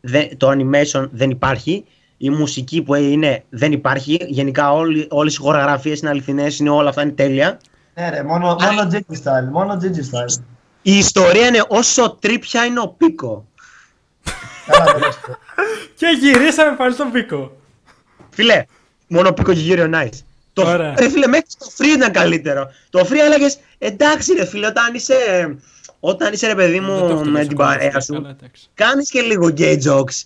Δεν, το animation δεν υπάρχει. Η μουσική που είναι δεν υπάρχει. Γενικά όλοι, όλες οι χορογραφίες είναι αληθινές, είναι όλα αυτά είναι τέλεια. Ναι ρε, μόνο, μόνο Gigi style, μόνο Gigi style. Η ιστορία είναι όσο τρίπια είναι ο Πίκο. Καλά τελείωσε. Και γυρίσαμε πάλι στον πίκο. Φίλε, μόνο Πίκο και Euro Nice. Το, Ωραία. ρε φίλε, μέχρι το Free ήταν καλύτερο. Το Free έλεγε εντάξει ρε φίλε, όταν είσαι, όταν είσαι ρε παιδί Δεν το μου έχω με τόσο την καλά παρέα αυτό, σου, καλά, εντάξει. κάνεις και λίγο gay jokes.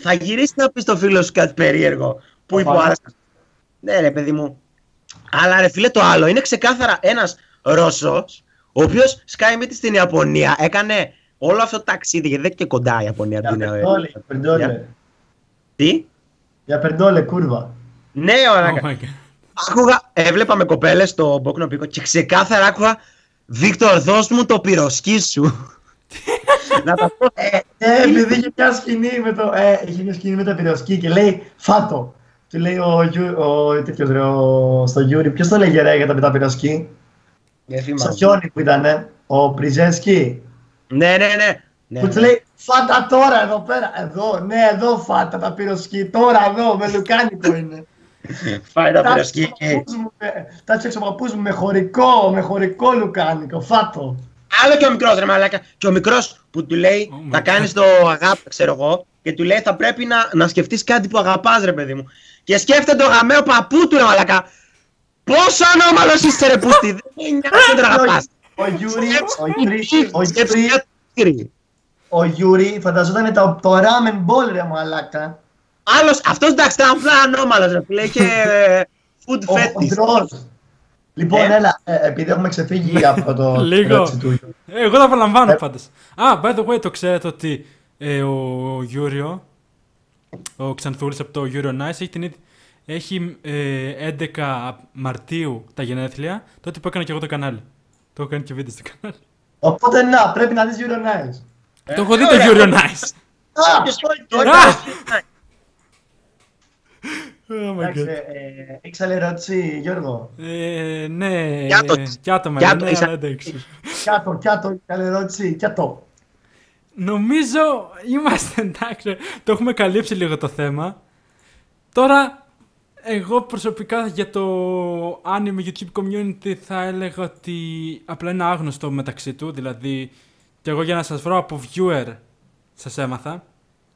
Θα γυρίσει να πει στο φίλο σου κάτι περίεργο που είπε ο Οφα. άλλος. Ναι, ρε παιδί μου. Αλλά ρε φίλε, το άλλο είναι ξεκάθαρα ένας Ρώσος, ο οποίος σκάει μύτη στην Ιαπωνία. Έκανε όλο αυτό το ταξίδι, γιατί δεν είναι και κοντά η Ιαπωνία. Για από την- περντόλε, για περντόλε. Τι; Για περντόλε, κούρβα. Ναι, ωραία. Oh my God. Άκουγα, έβλεπα με κοπέλες στο Μπόκνο Πίκο και ξεκάθαρα άκουγα Βίκτορ, δώσ' μου το πυροσκί σου. Να τα πω. Ε, ε, επειδή είχε μια σκηνή με το, ε, είχε μια σκηνή με το πυροσκή και λέει φάτο. Του λέει ο, Γιου- ο, τέτοιος, ρε, ο, στο Γιούρι, ποιος το λέγε ρε για το με τα πυροσκή. Δεν Στο θυμάμαι. χιόνι που ήτανε, ο Πριζένσκι. Ναι, ναι, ναι. ναι, Που ναι. του λέει φάτα τώρα εδώ πέρα. Εδώ, ναι, εδώ φάτα τα πυροσκή. Τώρα εδώ, με λουκάνικο είναι. Φάει τα Τα πυροσκή. παππούς μου με- Τα έτσεξε ο παππούς μου με χωρικό, με χωρικό λουκάνικο. Φάτο. Άλλο και ο μικρός ρε μαλάκα. Και ο μικρός που του λέει Oh my θα God. κάνεις το αγάπη, ξέρω εγώ, και του λέει θα πρέπει να, να σκεφτείς κάτι που αγαπάς, ρε παιδί μου. Και σκέφτεται το γαμημένο παππού του, ρε μαλάκα. Πόσο ανώμαλος είσαι, ρε πούστη. Δεν με νοιάζει να αγαπάς. Ο Γιούρι, ο Γιούρι, ο Σκέψου Γιούρι, μια τύρι. ο Γιούρι φανταζόταν το, το ramen bowl ρε μαλάκα. Άλλος, αυτός εντάξει ήταν απλά ανώμαλος ρε φίλε, είχε ε, food Ο fetish. Χοντρός. Λοιπόν, Ε. έλα, ε, επειδή έχουμε ξεφύγει από το Λίγο. ερώτηση του Γιούρι. Εγώ τα απολαμβάνω Ε. πάντως. Α, by the way, το ξέρετε ότι ε, ο Γιούριο, ο Ξανθούλης από το Euro Nice, έχει, την, ίδια- έχει ε, 11 Μαρτίου τα γενέθλια, τότε που έκανα και εγώ το κανάλι. Το έχω κάνει και βίντεο στο κανάλι. Οπότε να, πρέπει να δεις Euro Nice. το έχω δει το ωραία. Euro Nice. Α, Ποιος το- το Α! έκανε. Oh my εντάξει, god. ε, ε, έχεις άλλη ερώτηση Γιώργο. Ε, ναι, Για το- για το για μέλλον, το- ναι, είσαι- αλλά εντάξει. Κάτω, κάτω, καλή ερώτηση, κάτω. Νομίζω είμαστε εντάξει. Το έχουμε καλύψει λίγο το θέμα. Τώρα, εγώ προσωπικά για το anime YouTube community θα έλεγα ότι απλά είναι άγνωστο μεταξύ του. Δηλαδή, και εγώ για να σας βρω από viewer σας έμαθα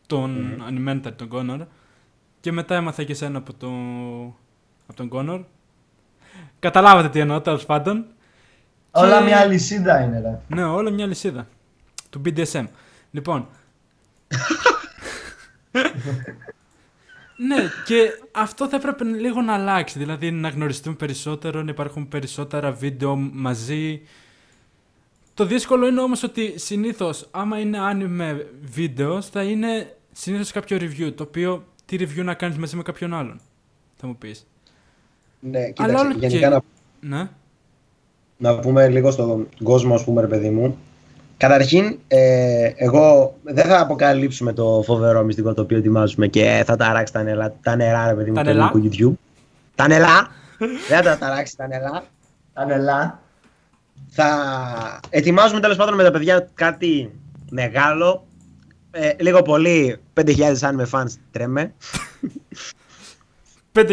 τον mm. Animator, τον Connor. Και μετά έμαθα και εσένα από, το... από τον Connor. Καταλάβατε τι εννοώ, τέλος πάντων. Όλα μια λυσίδα είναι, ρε. Ναι, όλα μια λυσίδα. Του BDSM. Λοιπόν. ναι, και αυτό θα έπρεπε λίγο να αλλάξει. Δηλαδή να γνωριστούμε περισσότερο, να υπάρχουν περισσότερα βίντεο μαζί. Το δύσκολο είναι όμως ότι συνήθως άμα είναι anime βίντεος θα είναι συνήθως κάποιο review το οποίο τι review να κάνεις μαζί με κάποιον άλλον θα μου πεις. Ναι, κοίταξε, γενικά να... Ναι. να πούμε λίγο στον κόσμο, ας πούμε, ρε παιδί μου. Καταρχήν, ε, εγώ δεν θα αποκαλύψουμε το φοβερό μυστικό το οποίο ετοιμάζουμε και θα ταράξει τα, νερά, τα νερά, ρε παιδί μου, το ελληνικό YouTube. Τα νελά! δεν θα τα ταράξει τα νελά. Τα νελά. Θα ετοιμάζουμε τέλος πάντων με τα παιδιά κάτι μεγάλο. Ε, λίγο πολύ 5.000 αν με fans τρέμε. 5.000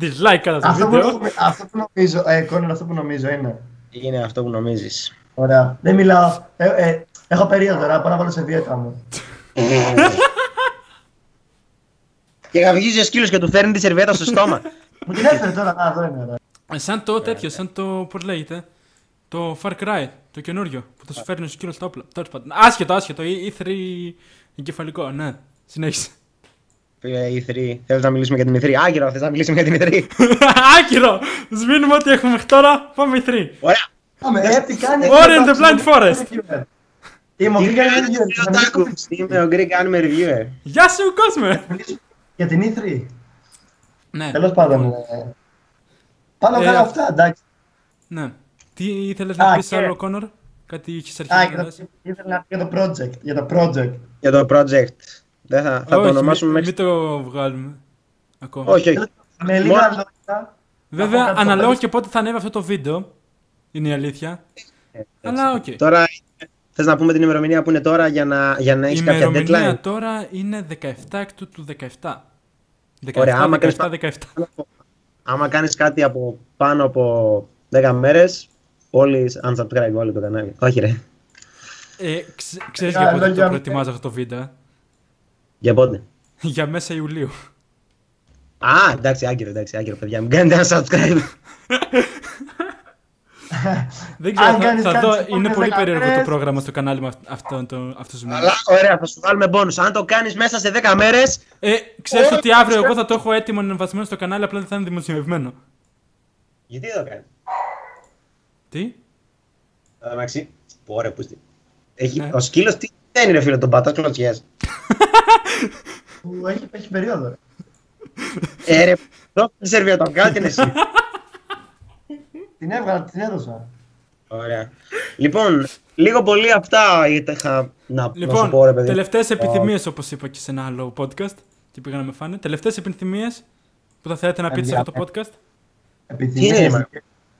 dislike κατά το αυτό βίντεο. Που, αυτό που νομίζω, ε, Κόνερ, αυτό που νομίζω είναι. Είναι αυτό που νομίζεις. Ωραία. Δεν μιλάω. Ε, ε, έχω περίοδο τώρα, πάω να βάλω σε δίαιτα μου. και γαβγίζει ο σκύλος και του φέρνει τη σερβιέτα στο στόμα. Μου την έφερε τώρα, α, εδώ είναι. Ωραία. Ε, Σαν το τέτοιο, σαν το. Πώς λέγεται; Το Far Cry, το καινούριο που θα σου φέρνει ο σκύλο στα όπλα. Τέλο πάντων. Άσχετο, άσχετο. Ή 3 εγκεφαλικό, ναι. Συνέχισε. Φίλε, η 3. Θέλεις να μιλήσουμε για την E3. Άγκυρο, θες να μιλήσουμε για την E3. Άκυρο! Σβήνουμε ό,τι έχουμε μέχρι τώρα. Πάμε η 3. Ωραία. Πάμε, ε, τι κάνεις; Ori and the Blind Forest. Είμαι ο Είμαι Γκρίγκ ο Τάκου. Είμαι ο Greek Anime Reviewer. Γεια σου, κόσμε! Για την E3. Ναι, Τέλος πάντων. ε, Πάνω Ε, κάτω αυτά, εντάξει. ναι. Τι ήθελες Α, να πεις και- άλλο, Κόνορ; Κάτι είχες Α, αρχίσει για να το- λες; ήθελα να πει για το project. Για το project. Για το project. Δεν θα, θα το Όχι, ονομάσουμε μην, μέχρι. μην το βγάλουμε. Ακόμα. Όχι, όχι. Με λίγα Μόνο- λόγια. Βέβαια, από κάτω αναλόγως πέρα. και πότε θα ανέβει αυτό το βίντεο. Είναι η αλήθεια. Αλλά οκ. Τώρα θες να πούμε την ημερομηνία που είναι τώρα για να, για να Η έχει κάποια ημερομηνία deadline; τώρα είναι 17 εκ του του 17. 17, Ωραία, άμα 17, κάνεις- 17. Άμα κάνεις κάτι από πάνω από 10 μέρες, όλοι unsubscribe όλοι το κανάλι. Όχι, ρε. Ε, ξε, ξέρεις Ε, για πότε λόγια το μου. προετοιμάζω αυτό το βίντεο. ε; Για πότε; για μέσα Ιουλίου. Α, εντάξει, άγκυρο, εντάξει, άγκυρο, παιδιά. Μην κάνετε ένα subscribe. Δεν ξέρω, Αν θα, κάνεις θα κάτι δω. στις Είναι πολύ επόμενες περίεργο το δεκαετίες. πρόγραμμα στο κανάλι μου αυ- αυτό, το, αυτούς τους μήνες. Αλλά ωραία, θα σου βάλουμε bonus. Αν το κάνεις μέσα σε 10 μέρε, Ε, ξέρεις Ε, ότι αύριο ξέρω. εγώ θα το έχω έτοιμο ανεβασμένο στο κανάλι, απλά δεν θα είναι δημοσιευμένο. γιατί δεν το κάνεις; Τι; Εντάξει, ωραία, πού στη- Έχει, Ναι. Ο σκύλος τι δεν είναι φίλο, τον πατάς κλωτσιές. Που έχει, έχει περίοδο. ρε. Ε, ρε, το σερβιό, το κάνει εσύ. Την έβγαλα, την έδωσα. Ωραία. Λοιπόν, λίγο πολύ αυτά είχα να, να σου Λοιπόν, πω, ρε παιδί. τελευταίες επιθυμίες, όπως είπα και σε ένα άλλο podcast και πήγα να με φάνε. Τελευταίες επιθυμίες που θα θέλετε να πείτε σε αυτό το podcast; Επιθυμίες.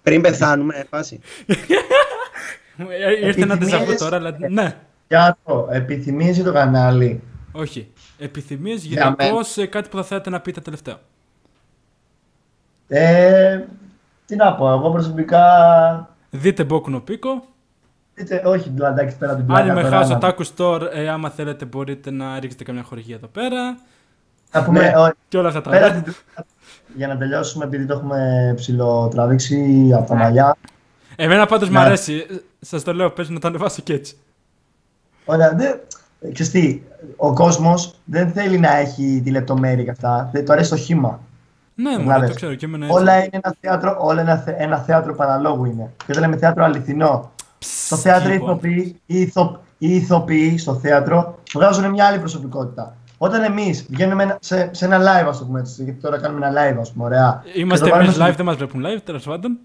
Τι είναι, μα. Πριν πεθάνουμε, φάση. Ε, Ήρθε ένα Επιθυμίες- ντεζαβού τώρα, αλλά ναι. Κάτω, επιθυμίες για το κανάλι; Όχι. Επιθυμίες Για γενικώς κάτι που θα θέλετε να πείτε τελευταίο. Ε, τι να πω, εγώ προσωπικά. Δείτε Boku no Pico. Είτε, όχι, δηλαδή, εντάξει, πέρα από την Άλλοι πλάκα. με τώρα, χάσω να- Taku Store, ε, άμα θέλετε μπορείτε να ρίξετε καμιά χορηγία εδώ πέρα. Να πούμε, Ναι. όχι, Και όλα αυτά τα πέρα ωραία. από την για να τελειώσουμε, επειδή το έχουμε ψηλοτραβήξει από τα μαλλιά. Εμένα πάντως μου Ναι. αρέσει. Σας το λέω, πες να το ανεβάσω και έτσι. Ωραία, δεν, ξέρεις τι, ο κόσμος δεν θέλει να έχει τη λεπτομέρεια και αυτά. Δεν, του αρέσει το χήμα. Ναι, μου Καταλάβες. το ξέρω και εμένα έτσι. Όλα είναι ένα θέατρο, όλα ένα, θε- ένα θέατρο παραλόγου είναι. Και δεν λέμε θέατρο αληθινό. Στο θέατρο οι λοιπόν. ηθοποιοί, οι, ηθο, οι ηθοποιοί στο θέατρο βγάζουν μια άλλη προσωπικότητα. Όταν εμείς βγαίνουμε ένα- σε, σε ένα live, ας το πούμε έτσι, γιατί τώρα κάνουμε ένα live, ας πούμε, ωραία. Είμαστε Και το εμείς βάλουμε live, δεν μας βλέπουν live, τέλος πάντων.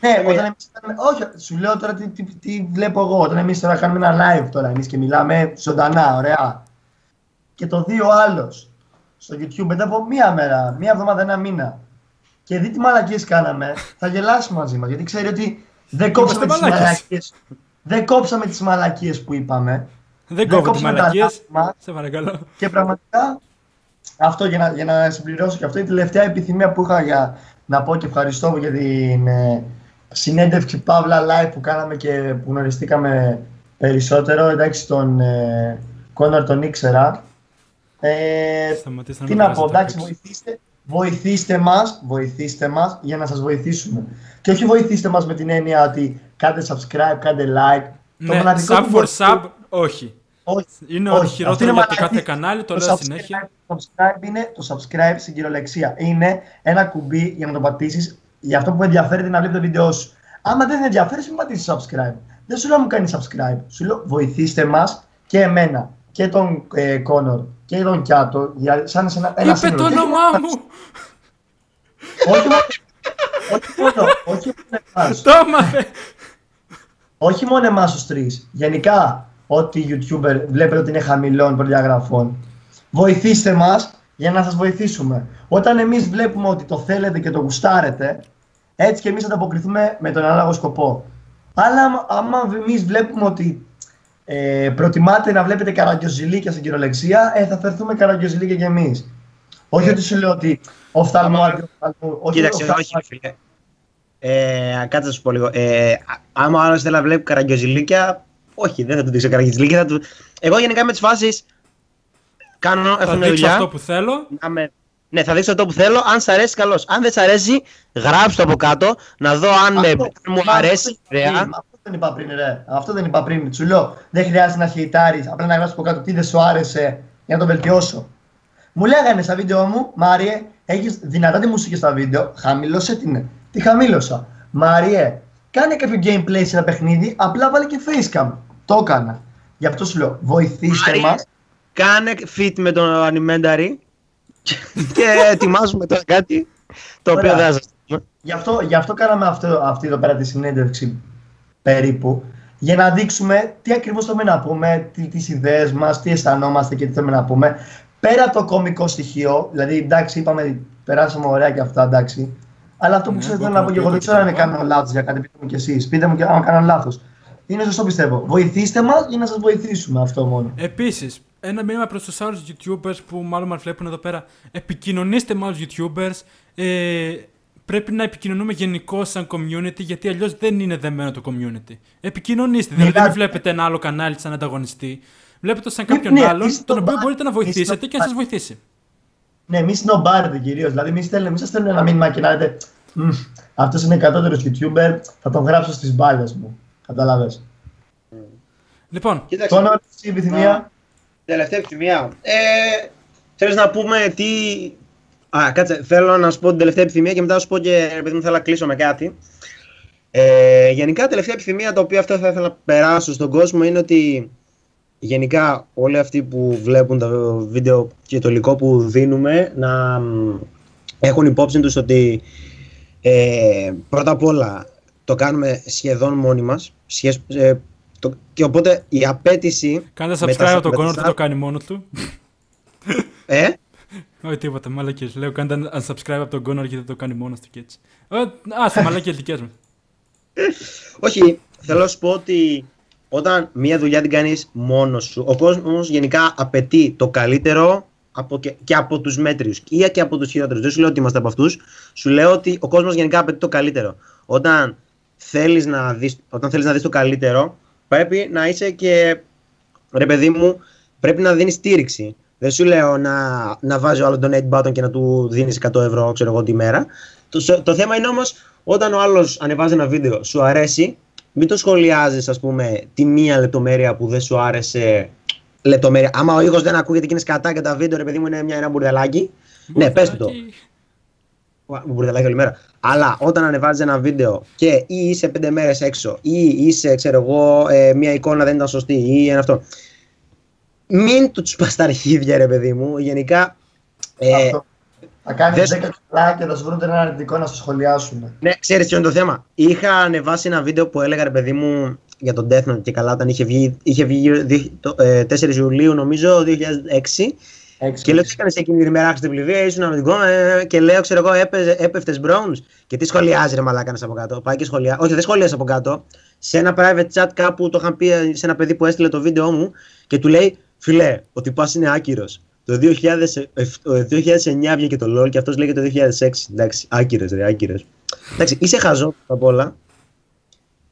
Ναι, όταν εμείς κάνουμε. Όχι, σου λέω τώρα τι, τι, τι βλέπω εγώ. Όταν εμείς τώρα κάνουμε ένα live τώρα εμείς και μιλάμε ζωντανά, ωραία. Και το δει ο άλλος στο YouTube μετά από μία μέρα, μία εβδομάδα, ένα μήνα. Και δει τι μαλακίες κάναμε, θα γελάσει μαζί μας. Γιατί ξέρει ότι Δεν κόψαμε τις μαλάκες. μαλακίες. Δεν κόψαμε τις μαλακίες που είπαμε. Δεν κόβω τις κόψαμε τα μαλακίες. λάθη μας. Σε παρακαλώ. Και πραγματικά αυτό για να, για να συμπληρώσω και αυτό η τελευταία επιθυμία που είχα για να πω και ευχαριστώ για την ε, συνέντευξη Παύλα Live που κάναμε και που γνωριστήκαμε περισσότερο. Εντάξει, τον ε, Κόνορ τον ήξερα. Ε, Σταματήστε τι με να πω, βγάζετε εντάξει, έξω. βοηθήστε, βοηθήστε μας, βοηθήστε μας για να σας βοηθήσουμε. Και όχι βοηθήστε μας με την έννοια ότι κάντε subscribe, κάντε like. Ναι, μοναδικό sub που for βοηθεί- sub, όχι. όχι, Είναι όχι. ό,τι Αυτή χειρότερο είναι για το κάθε μαλακία. κανάλι, το Το λέω subscribe- συνέχεια. Το subscribe είναι το subscribe στην κυριολεξία. Είναι ένα κουμπί για να το πατήσεις για αυτό που ενδιαφέρεται να βλέπεις το βίντεο σου. Άμα δεν ενδιαφέρει, μην πατήσεις subscribe. Δεν σου λέω να μου κάνεις subscribe. Σου λέω βοηθήστε μας και εμένα και τον ε, Κόνορ και τον Κιάτο. Για, σαν σε ένα, ένα Είπε σύνολο. το Και- όνομά μου! όχι μόνο, όχι μόνο, όχι μόνο εμάς. Το έμαθε! όχι μόνο εμάς τους τρεις. Γενικά, ό,τι YouTuber βλέπετε ότι είναι χαμηλών προδιαγραφών, βοηθήστε μας για να σας βοηθήσουμε. Όταν εμείς βλέπουμε ότι το θέλετε και το γουστάρετε, έτσι και εμείς ανταποκριθούμε με τον ανάλογο σκοπό. Αλλά άμα- άμα εμείς βλέπουμε ότι ε, προτιμάτε να βλέπετε καραγκιοζηλίκια στην κυριολεξία, ε, θα φερθούμε καραγκιοζηλίκια κι εμείς. Όχι ότι σου λέω ότι οφθαλμό, Άμα- αντιοφθαλμού. όχι Κοίταξε, οφθαλμό, όχι, φίλε. Ε, κάτσε να σου πω λίγο. Ε, α- άμα ο άλλος θέλει να βλέπει καραγκιόζηλίκια, όχι, δεν θα του δείξω καραγκιόζηλίκια. Θα του... Εγώ γενικά με τις φάσεις κάνω, έχω Θα μια δείξω δουλειά. αυτό που θέλω. να με- Ναι, θα δείξω αυτό που θέλω. Αν σ' αρέσει, καλώς. Αν δεν σ' αρέσει, γράψτε το από κάτω να δω αν, με, Αυτό- αν μου μα αρέσει. Αυτό, Ωραία. μα αυτό δεν είπα πριν, ρε. Αυτό δεν είπα πριν. Σου λέω, δεν χρειάζεται να χειτάρεις. Απλά να γράψεις από κάτω τι δεν σου άρεσε για να το βελτιώσω. Μου λέγανε στα βίντεο μου, Μάριε, έχεις δυνατά τη μουσική στα βίντεο. Χαμήλωσε την. Τι χαμήλωσα. Μάριε, κάνε κάποιο gameplay σε ένα παιχνίδι, απλά βάλε και facecam. Το έκανα. Γι' αυτό σου λέω, βοηθήστε Μάριε, μας. Κάνε fit με τον Animentary και ετοιμάζουμε τώρα κάτι το οποίο Ωραία. δεν θα σας πούμε. Γι' αυτό, γι' αυτό κάναμε αυτό, αυτή εδώ πέρα τη συνέντευξη περίπου. Για να δείξουμε τι ακριβώς θέλουμε να πούμε, τι, τις ιδέες μας, τι αισθανόμαστε και τι θέλουμε να πούμε. Πέρα από το κωμικό στοιχείο, δηλαδή εντάξει είπαμε, περάσαμε ωραία και αυτά εντάξει. Αλλά αυτό που Ναι, ξέρω εγώ θέλω να πω και εγώ δεν ξέρω αν κτλ. κάνω λάθος για κάτι, πείτε μου κι εσείς. Πείτε μου και αν κάνω λάθος. Είναι σωστό πιστεύω. Βοηθήστε μας για να σας βοηθήσουμε αυτό μόνο. Επίσης, ένα μήνυμα προς τους άλλους YouTubers που μάλλον μας βλέπουν εδώ πέρα. Επικοινωνήστε με άλλους YouTubers. Ε, πρέπει να επικοινωνούμε γενικώ σαν community, γιατί αλλιώς δεν είναι δεμένο το community. Επικοινωνήστε. Δηλαδή, δεν Μιλάτε. βλέπετε ένα άλλο κανάλι σαν ανταγωνιστή. Βλέπετε το σαν Ναι, κάποιον ναι, άλλον, είστε τον το οποίο μπα- μπορείτε να είστε βοηθήσετε το και να μπα- σας βοηθήσει. Ναι, μη σνομπάρετε κυρίως. Δηλαδή, μη, στέλνετε, μη σας στέλνουν ένα μήνυμα και να λέτε Αυτός είναι κατώτερο YouTuber, θα τον γράψω στις μπάλες μου. Κατάλαβε. Λοιπόν, Κοίταξε, Τώρα, εσύ επιθυμία. τελευταία επιθυμία. Ε, θέλεις να πούμε τι... Α, κάτσε, θέλω να σου πω την τελευταία επιθυμία και μετά να σου πω και επειδή μου θέλω να κλείσω με κάτι. Ε, γενικά, τελευταία επιθυμία το οποίο αυτό θα ήθελα να περάσω στον κόσμο είναι ότι γενικά όλοι αυτοί που βλέπουν το βίντεο και το υλικό που δίνουμε να μ, έχουν υπόψη τους ότι ε, πρώτα απ' όλα το κάνουμε σχεδόν μόνοι μας σχέσ- ε, το, και οπότε η απέτηση κάντε με τα- subscribe με τον τα Connor, sub- δεν το κάνει μόνο του. ε, Όχι τίποτα, μαλακίες. Λέω κάντε unsubscribe από τον Connor γιατί δεν το κάνει μόνος του και έτσι. Ε, Άσε, μαλακίες δικές μου. Όχι, θέλω να σου πω ότι όταν μία δουλειά την κάνεις μόνος σου, ο κόσμος γενικά απαιτεί το καλύτερο από και, και από τους μέτριους ή και από τους χειρότερους. Δεν σου λέω ότι είμαστε από αυτούς, σου λέω ότι ο κόσμος γενικά απαιτεί το καλύτερο. Όταν θέλεις να δεις, όταν θέλεις να δεις το καλύτερο, πρέπει να είσαι και, ρε παιδί μου, πρέπει να δίνεις στήριξη. Δεν σου λέω να, να βάζει ο άλλο τον donate button και να του δίνεις 100 ευρώ, ξέρω εγώ, τη μέρα. Το, το θέμα είναι όμως όταν ο άλλος ανεβάζει ένα βίντεο, σου αρέσει, μην το σχολιάζεις ας πούμε τη μία λεπτομέρεια που δεν σου άρεσε λεπτομέρεια. Άμα ο ήχος δεν ακούγεται και είναι σκατά και τα βίντεο ρε παιδί μου είναι μια, ένα μπουρδελάκι, ναι πες του το. Μπουρδελάκι. Μπουρδελάκι όλη μέρα. Αλλά όταν ανεβάζεις ένα βίντεο και ή είσαι πέντε μέρες έξω ή είσαι ξέρω εγώ ε, μια εικόνα δεν ήταν σωστή ή ένα αυτό. Μην του πας τα αρχίδια ρε παιδί μου. Γενικά ε, Αυτό. Θα κάνεις δες- 10 καλά και θα σου βρουν ένα αρνητικό να σου σχολιάσουν. Ναι, ξέρεις ποιο είναι το θέμα. Είχα ανεβάσει ένα βίντεο που έλεγα ρε παιδί μου για τον Death Note και καλά όταν είχε βγει, είχε βγει δι- το, ε, 4 Ιουλίου νομίζω 2006 Έξι. Και λέω τι έκανε εκείνη την ημέρα στην πληβία, ήσουν με την κόμμα ε, και λέω, ξέρω εγώ, έπεφτες Browns. Και τι σχολιάζει ρε μαλάκα από κάτω. Πάει και σχολιά. Όχι, δεν σχολιάζει από κάτω. Σε ένα private chat κάπου το είχαν πει σε ένα παιδί που έστειλε το βίντεο μου και του λέει, φιλέ, ο τυπάς είναι άκυρος. Το 2000, 2009 βγήκε το LOL και αυτός λέγεται το 2006. Εντάξει, άκυρος, ρε, άκυρος. Εντάξει, είσαι χαζό απ' όλα.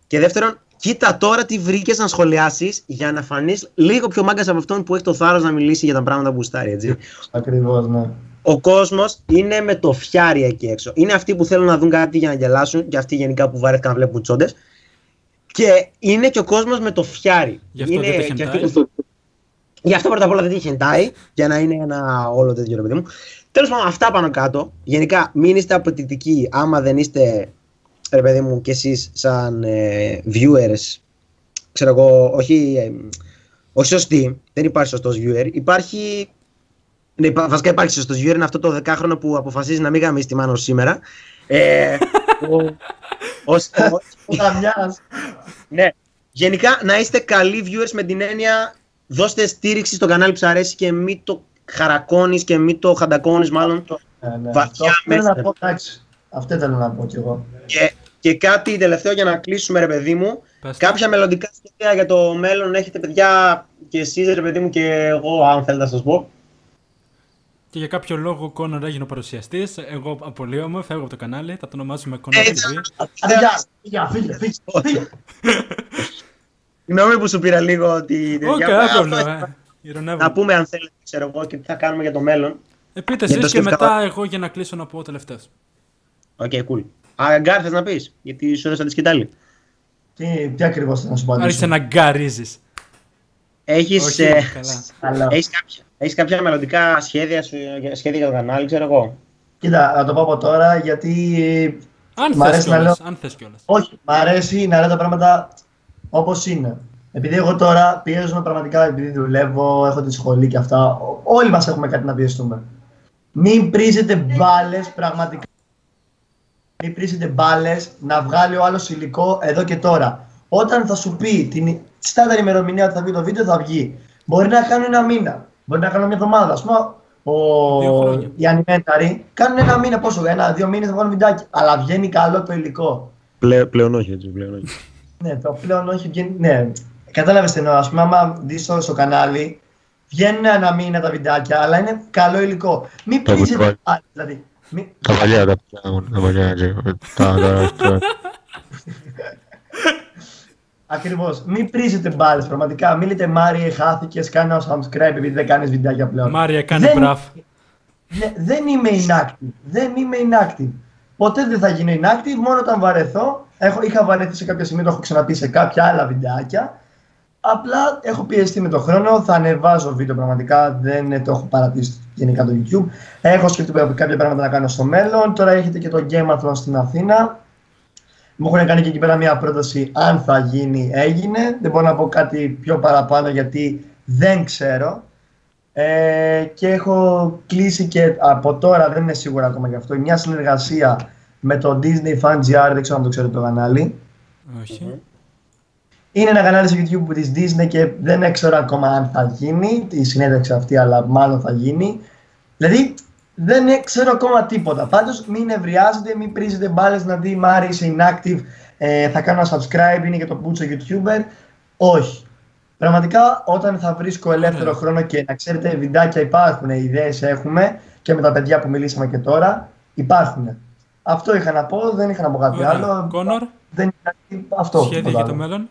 Και δεύτερον, κοίτα τώρα τι βρήκες να σχολιάσεις για να φανείς λίγο πιο μάγκας από αυτόν που έχει το θάρρος να μιλήσει για τα πράγματα που γουστάρει, έτσι. Ακριβώς, ναι. Ο κόσμος είναι με το φιάρι εκεί έξω. Είναι αυτοί που θέλουν να δουν κάτι για να γελάσουν και αυτοί γενικά που βαρέθηκαν να βλέπουν τσόντες. Και είναι και ο κόσμος με το φιάρι. Γι' αυτό είναι δεν τα και χεντάει. αυτοί που- Γι' αυτό πρώτα απ' όλα δεν τη χεντάει, για να είναι ένα όλο τέτοιο ρε παιδί μου. Τέλος πάντων, αυτά πάνω κάτω. Γενικά, μην είστε απαιτητικοί άμα δεν είστε, ρε παιδί μου, κι εσείς σαν ε, viewers. Ξέρω εγώ, όχι, ε, όχι σωστοί. Δεν υπάρχει σωστός viewer. Υπάρχει. Ναι, υπά- βασικά υπάρχει σωστός viewer. Είναι αυτό το δεκάχρονο που αποφασίζει να μην γαμίσει τη μάνα σήμερα. Ε, ο, ο, ο, Ο Καμιάς. ναι. Γενικά να είστε καλοί viewers με την έννοια δώστε στήριξη στο κανάλι που σας αρέσει και μην το χαρακώνεις και μην το χαντακώνεις μάλλον. Ναι, ναι. Βαθιά Αυτό θέλω μέσα. να πω, εντάξει. Αυτό θέλω να πω κι εγώ. Και, και κάτι τελευταίο για να κλείσουμε ρε παιδί μου. Πες το. Κάποια μελλοντικά σχέδια για το μέλλον έχετε παιδιά και εσείς ρε παιδί μου και εγώ αν θέλετε να σας πω. Και για κάποιο λόγο ο Κόνορ έγινε ο παρουσιαστής. Εγώ απολύομαι, φεύγω από το κανάλι. Θα το ονομάσουμε Κόνορ Έτσι. TV. Άντε, γεια. Γεια, φύγε, φύγε, φύγε. Συγγνώμη που σου πήρα λίγο τη Όχι, τέτοια. κανένα Αυτό πρόβλημα. ήθελα ε. Ειρωνεύομαι. Να πούμε αν θέλετε ξέρω εγώ και τι θα κάνουμε για το μέλλον. Ε, πείτε Για το εσείς και σκέφτηκα- μετά εγώ για να κλείσω να πω τελευταίος. Ok, cool. Α, Γκάρ θες να πεις, γιατί σου έδωσα τη σκυτάλη. Τι, τι ακριβώς θέλω να σου Άρχισε απαντήσω. να γκαρίζεις. Έχεις, Όχι, ε, καλά. Αλλά, έχεις, κάποια, έχεις κάποια μελλοντικά σχέδια, σου, σχέδια για το κανάλι, ξέρω εγώ; κοίτα, να το πω από τώρα γιατί Αν Μ' θες αρέσει να κιόλας. λέω- Αν θες κιόλας. Όχι, μ' αρέσει να λέω τα πράγματα όπως είναι. Επειδή εγώ τώρα πιέζομαι πραγματικά, επειδή δουλεύω, έχω τη σχολή και αυτά. ό- Όλοι μας έχουμε κάτι να πιεστούμε. Μην πρίζετε μπάλες πραγματικά. Μην πρίζετε μπάλες να βγάλει ο άλλος υλικό εδώ και τώρα. Όταν θα σου πει την στάνταρ ημερομηνία ότι θα βγει το βίντεο, θα βγει. Μπορεί να κάνουν ένα μήνα. Μπορεί να κάνουν μια εβδομάδα. Α πούμε, Δύο ο... χρόνια. οι animators κάνουν ένα μήνα, πόσο, ένα-δύο μήνες θα βγάλουν βιντεάκι. Αλλά βγαίνει καλό το υλικό. Πλέ, πλέον όχι, έτσι, πλέον όχι. Ναι, το πλέον όχι βγαίνει. Ναι, κατάλαβες τι εννοώ. Α πούμε, άμα δεις στο, στο κανάλι, βγαίνουν ένα μήνα τα βιντεάκια, αλλά είναι καλό υλικό. Μην Το πρίζετε. κουτρόλ. Α, δηλαδή, μην... Τα παλιά, τα παλιά, τα παλιά, έτσι. Τα, τα, τα, Ακριβώς. Μην πρίζετε μπάλες. Πραγματικά. Μην λέτε Μάριε, χάθηκες, κάνε ένα subscribe επειδή δεν κάνεις βιντεάκια πλέον. Μάρια, κάνε Δεν- μπραφ. Ναι, δεν είμαι inactive. Δεν είμαι inactive. Ποτέ δεν θα γίνω inactive, μόνο όταν βαρεθώ. Έχω, είχα βαρεθεί σε κάποια σημεία, το έχω ξαναπεί σε κάποια άλλα βιντεάκια. Απλά έχω πιεστεί με το χρόνο, θα ανεβάζω βίντεο πραγματικά, δεν το έχω παρατήσει γενικά το YouTube. Έχω σκεφτεί κάποια πράγματα να κάνω στο μέλλον. Τώρα έχετε και το Gameathlon στην Αθήνα. Μου έχουν κάνει και εκεί πέρα μια πρόταση αν θα γίνει, έγινε. Δεν μπορώ να πω κάτι πιο παραπάνω γιατί δεν ξέρω. Ε, και έχω κλείσει και από τώρα, δεν είμαι σίγουρα ακόμα γι' αυτό, μια συνεργασία με το Disney Fan GR, δεν ξέρω αν το ξέρετε το κανάλι. Όχι. Είναι ένα κανάλι στο YouTube της Disney και δεν ξέρω ακόμα αν θα γίνει η συνέντευξη αυτή, αλλά μάλλον θα γίνει. Δηλαδή, δεν ξέρω ακόμα τίποτα. Πάντως, μην ευριάζετε, μην πρίζετε μπάλες να δει Μάρι είσαι inactive, ε, θα κάνω ένα subscribe, είναι και το πούτσο YouTuber. Όχι. Πραγματικά, όταν θα βρίσκω ελεύθερο Ωραία. χρόνο και να ξέρετε, βιντεάκια υπάρχουν, ιδέες έχουμε και με τα παιδιά που μιλήσαμε και τώρα, υπάρχουν. Αυτό είχα να πω, δεν είχα να πω κάτι Ωραία. άλλο. Κόνορ, Δεν είχα αυτό. σχέδια τίποτα για το άλλο. μέλλον.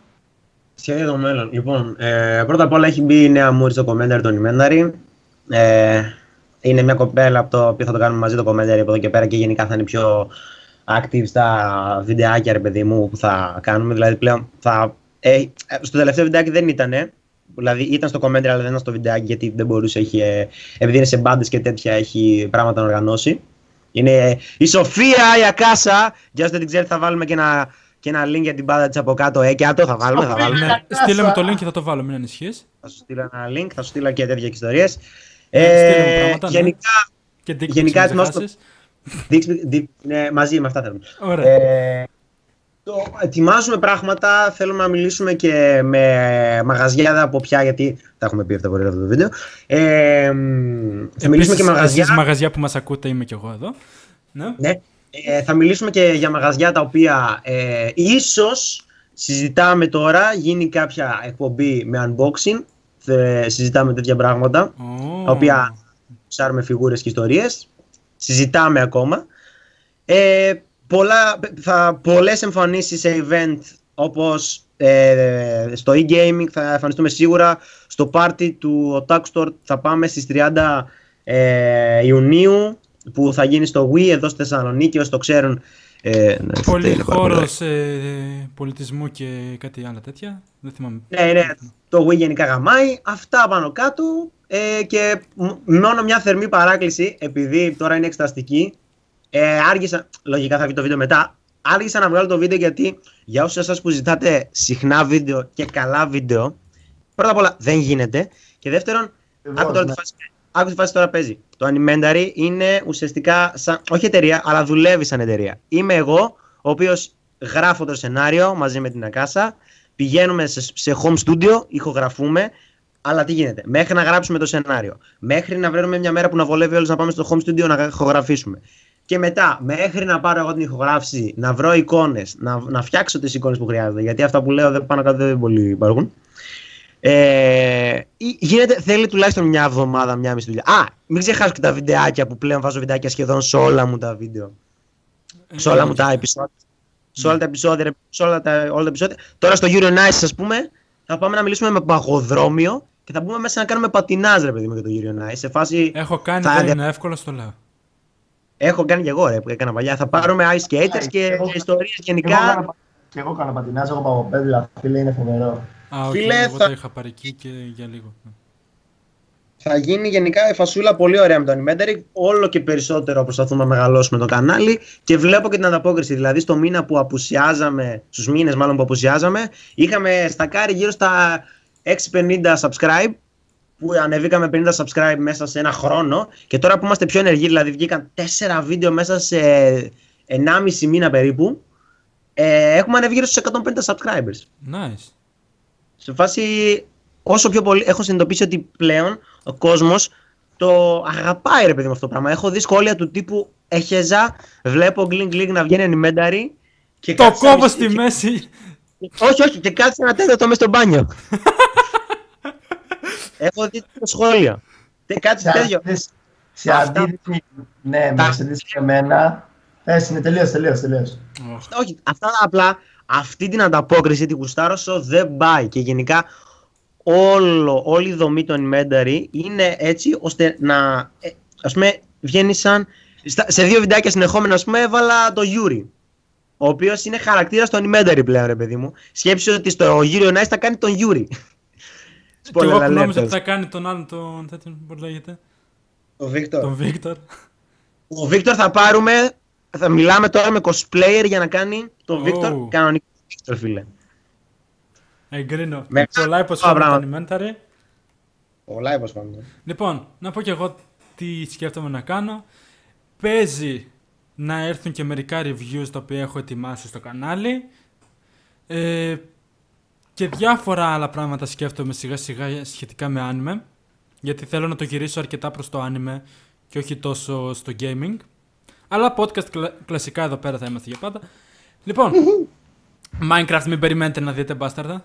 Σχέδια το μέλλον. Λοιπόν, ε, πρώτα απ' όλα έχει μπει η νέα μούρη στο commentary των Imentary. Ε, είναι μια κοπέλα από το οποίο θα το κάνουμε μαζί το commentary από εδώ και πέρα και γενικά θα είναι πιο active στα βιντεάκια, ρε παιδί μου, που θα κάνουμε. Δηλαδή πλέον θα. Ε, ε, στο τελευταίο βιντεάκι δεν ήταν. Δηλαδή ήταν στο commentary, αλλά δεν ήταν στο βιντεάκι γιατί δεν μπορούσε. Έχει, ε, επειδή είναι σε μπάντες και τέτοια, έχει πράγματα να οργανώσει. Είναι η Σοφία η Ακάσα. Για όσοι δεν την ξέρετε, θα βάλουμε και ένα, και ένα link για την μπάντα της από κάτω. Ε, και άτο θα βάλουμε, θα βάλουμε. Ναι, στείλε μου το link και θα το βάλω, μην ανησυχείς. Θα σου στείλω ένα link, θα σου στείλω και τέτοια ιστορίες. Ναι, στείλε μου πράγματα, ναι. γενικά, Και dick pics Γενικά μην ετοιμάστε- ξεχάσεις. δείξ- δει- ναι, μαζί με αυτά θέλουμε. Ωραία. Ε, Το, ετοιμάζουμε πράγματα, θέλουμε να μιλήσουμε και με μαγαζιά από πια, γιατί τα έχουμε πει αυτά πολύ αυτό το βίντεο. Ε, μ, θα μιλήσουμε και Επίσης, μαγαζιά. εσείς μαγαζιά που μας ακούτε είμαι και εγώ εδώ. Ναι. Ναι. Ε, θα μιλήσουμε και για μαγαζιά τα οποία ε, ίσως συζητάμε τώρα, γίνει κάποια εκπομπή με unboxing, θε- συζητάμε τέτοια πράγματα, Ω. τα οποία ψάρουμε φιγούρες και ιστορίες, συζητάμε ακόμα. Ε, πολλά, θα, πολλές εμφανίσεις σε event όπως ε, στο e-gaming θα εμφανιστούμε σίγουρα. Στο party του Otaku Store θα πάμε στις 30 ε, Ιουνίου που θα γίνει στο Wii εδώ στη Θεσσαλονίκη όσοι το ξέρουν ε, ναι, Πολύ είναι πάρα πολύ χώρος ε, πολιτισμού και κάτι άλλα τέτοια. Δεν θυμάμαι. Ναι, ναι, το Wii γενικά γαμάει. Αυτά πάνω κάτω. Ε, και μ- μόνο μια θερμή παράκληση, επειδή τώρα είναι εξεταστική. Ε, άργησα, λογικά θα βγει το βίντεο μετά. Άργησα να βγάλω το βίντεο γιατί για όσους εσάς που ζητάτε συχνά βίντεο και καλά βίντεο, πρώτα απ' όλα δεν γίνεται. Και δεύτερον, Εγώ, άκου τώρα ναι. τη φάση, άκου τη φάση τώρα παίζει. Το Animendary είναι ουσιαστικά σαν, όχι εταιρεία, αλλά δουλεύει σαν εταιρεία. Είμαι εγώ, ο οποίος γράφω το σενάριο μαζί με την Ακάσα, πηγαίνουμε σε, σε home studio, ηχογραφούμε, αλλά τι γίνεται, μέχρι να γράψουμε το σενάριο, μέχρι να βρούμε μια μέρα που να βολεύει όλους να πάμε στο home studio να ηχογραφήσουμε. Και μετά, μέχρι να πάρω εγώ την ηχογράφηση, να βρω εικόνες, να, να φτιάξω τις εικόνες που χρειάζονται, γιατί αυτά που λέω δεν πάνω κάτω δεν πολύ υπάρχουν. Ε, ή- γίνεται, θέλει τουλάχιστον μια εβδομάδα, μια μισή δουλειά. Α, μην ξεχάσω και τα βιντεάκια που πλέον βάζω βιντεάκια σχεδόν σε όλα μου τα βίντεο. Ε, Σε όλα μου τα επεισόδια. Σε όλα τα επεισόδια, ρε, σε όλα τα, όλα τα επεισόδια. Τώρα στο Euro Nice, ας πούμε, θα πάμε να μιλήσουμε με παγοδρόμιο και θα μπούμε μέσα να κάνουμε πατινάζ, ρε παιδί μου, για το Euro Nice. Σε φάση. Έχω κάνει, θα δεν δια- είναι εύκολο, στο λέω. Έχω κάνει και εγώ, ρε, που έκανα παλιά. Θα πάρουμε ice skaters και Εγώ- ιστορίες Και εγώ γενικά. κάνω- Και εγώ κάνω πατινάζ, έχω παγοπέδιλα, φίλε, είναι φοβερό. Α, όχι, Φίλε, εγώ θα- το είχα πάρει εκεί και για λίγο. Ναι. Θα γίνει γενικά η φασούλα πολύ ωραία με το Animentary. Όλο και περισσότερο προσπαθούμε να μεγαλώσουμε το κανάλι και βλέπω και την ανταπόκριση. Δηλαδή, στο μήνα που απουσιάζαμε, στους μήνες μάλλον που απουσιάζαμε, είχαμε στακάρει γύρω στα 650 subscribe. Που ανεβήκαμε 50 subscribe μέσα σε ένα χρόνο. Και τώρα που είμαστε πιο ενεργοί, δηλαδή βγήκαν 4 βίντεο μέσα σε 1,5 μήνα περίπου. Ε, έχουμε ανέβει γύρω στους 150 subscribers Nice. Σε φάση όσο πιο πολύ έχω συνειδητοποιήσει ότι πλέον ο κόσμος το αγαπάει ρε παιδί με αυτό το πράγμα. Έχω δει σχόλια του τύπου έχεζα, βλέπω γκλινγκ γκλινγκ να βγαίνει ενημένταρη και Το κάθισα κόβω μισή- στη μέση. Όχι, όχι, και κάτσε ένα τέταρτο μέσα στο μπάνιο. Έχω δει τέτοια σχόλια. Τε, κάτσε Σε τέτοιο. αντίθεση- Σε Αυτά- αντίθεση, ναι, Τα- με σε αντίθεση με εμένα. Πες, είναι τελείως, τελείως, τελείως. Οχ. Όχι, αυτά απλά αυτή την ανταπόκριση την γουστάρω στο δεν πάει και γενικά όλο, όλη η δομή του Animentary είναι έτσι ώστε να ε, ας πούμε βγαίνει σαν στα- σε δύο βιντεάκια συνεχόμενα ας πούμε έβαλα το Yuri ο οποίος είναι χαρακτήρας του Animentary πλέον ρε παιδί μου σκέψου ότι στο Yuri on Ice θα κάνει τον Yuri Και εγώ που Spoiler νόμιζα alert. ότι θα κάνει τον άλλον τον. τέτοιον, Πώς λέγεται. ο Victor Τον Βίκτορ. ο Victor θα πάρουμε θα μιλάμε τώρα με cosplayer για να κάνει τον Oh. Victor κανονικό Victor φίλε Εγκρίνω. Με- Πολλά υποσχόμενα πράγματα. το Animentary. πολλά υποσχόμενα Λοιπόν, να πω και εγώ τι σκέφτομαι να κάνω. Παίζει να έρθουν και μερικά reviews τα οποία έχω ετοιμάσει στο κανάλι. Ε, και διάφορα άλλα πράγματα σκέφτομαι σιγά σιγά σχετικά με anime. Γιατί θέλω να το γυρίσω αρκετά προς το anime και όχι τόσο στο gaming. Αλλά podcast κλα- κλασικά εδώ πέρα θα είμαστε για πάντα. Λοιπόν, Minecraft μην περιμένετε να δείτε μπάσταρδα.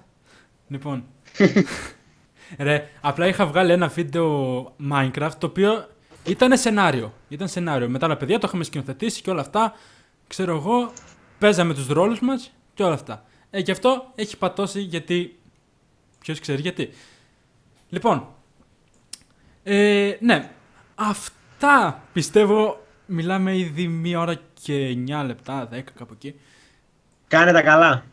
Λοιπόν, Ρε, απλά είχα βγάλει ένα βίντεο Minecraft το οποίο ήταν σενάριο. Ήταν σενάριο. Με τα άλλα παιδιά το είχαμε σκηνοθετήσει και όλα αυτά. Ξέρω εγώ, παίζαμε τους ρόλους μας και όλα αυτά. Ε, και αυτό έχει πατώσει γιατί... Ποιος ξέρει γιατί. Λοιπόν, ε, ναι, αυτά πιστεύω μιλάμε ήδη μία ώρα και 9 λεπτά, 10 κάπου εκεί. Κάνε τα καλά.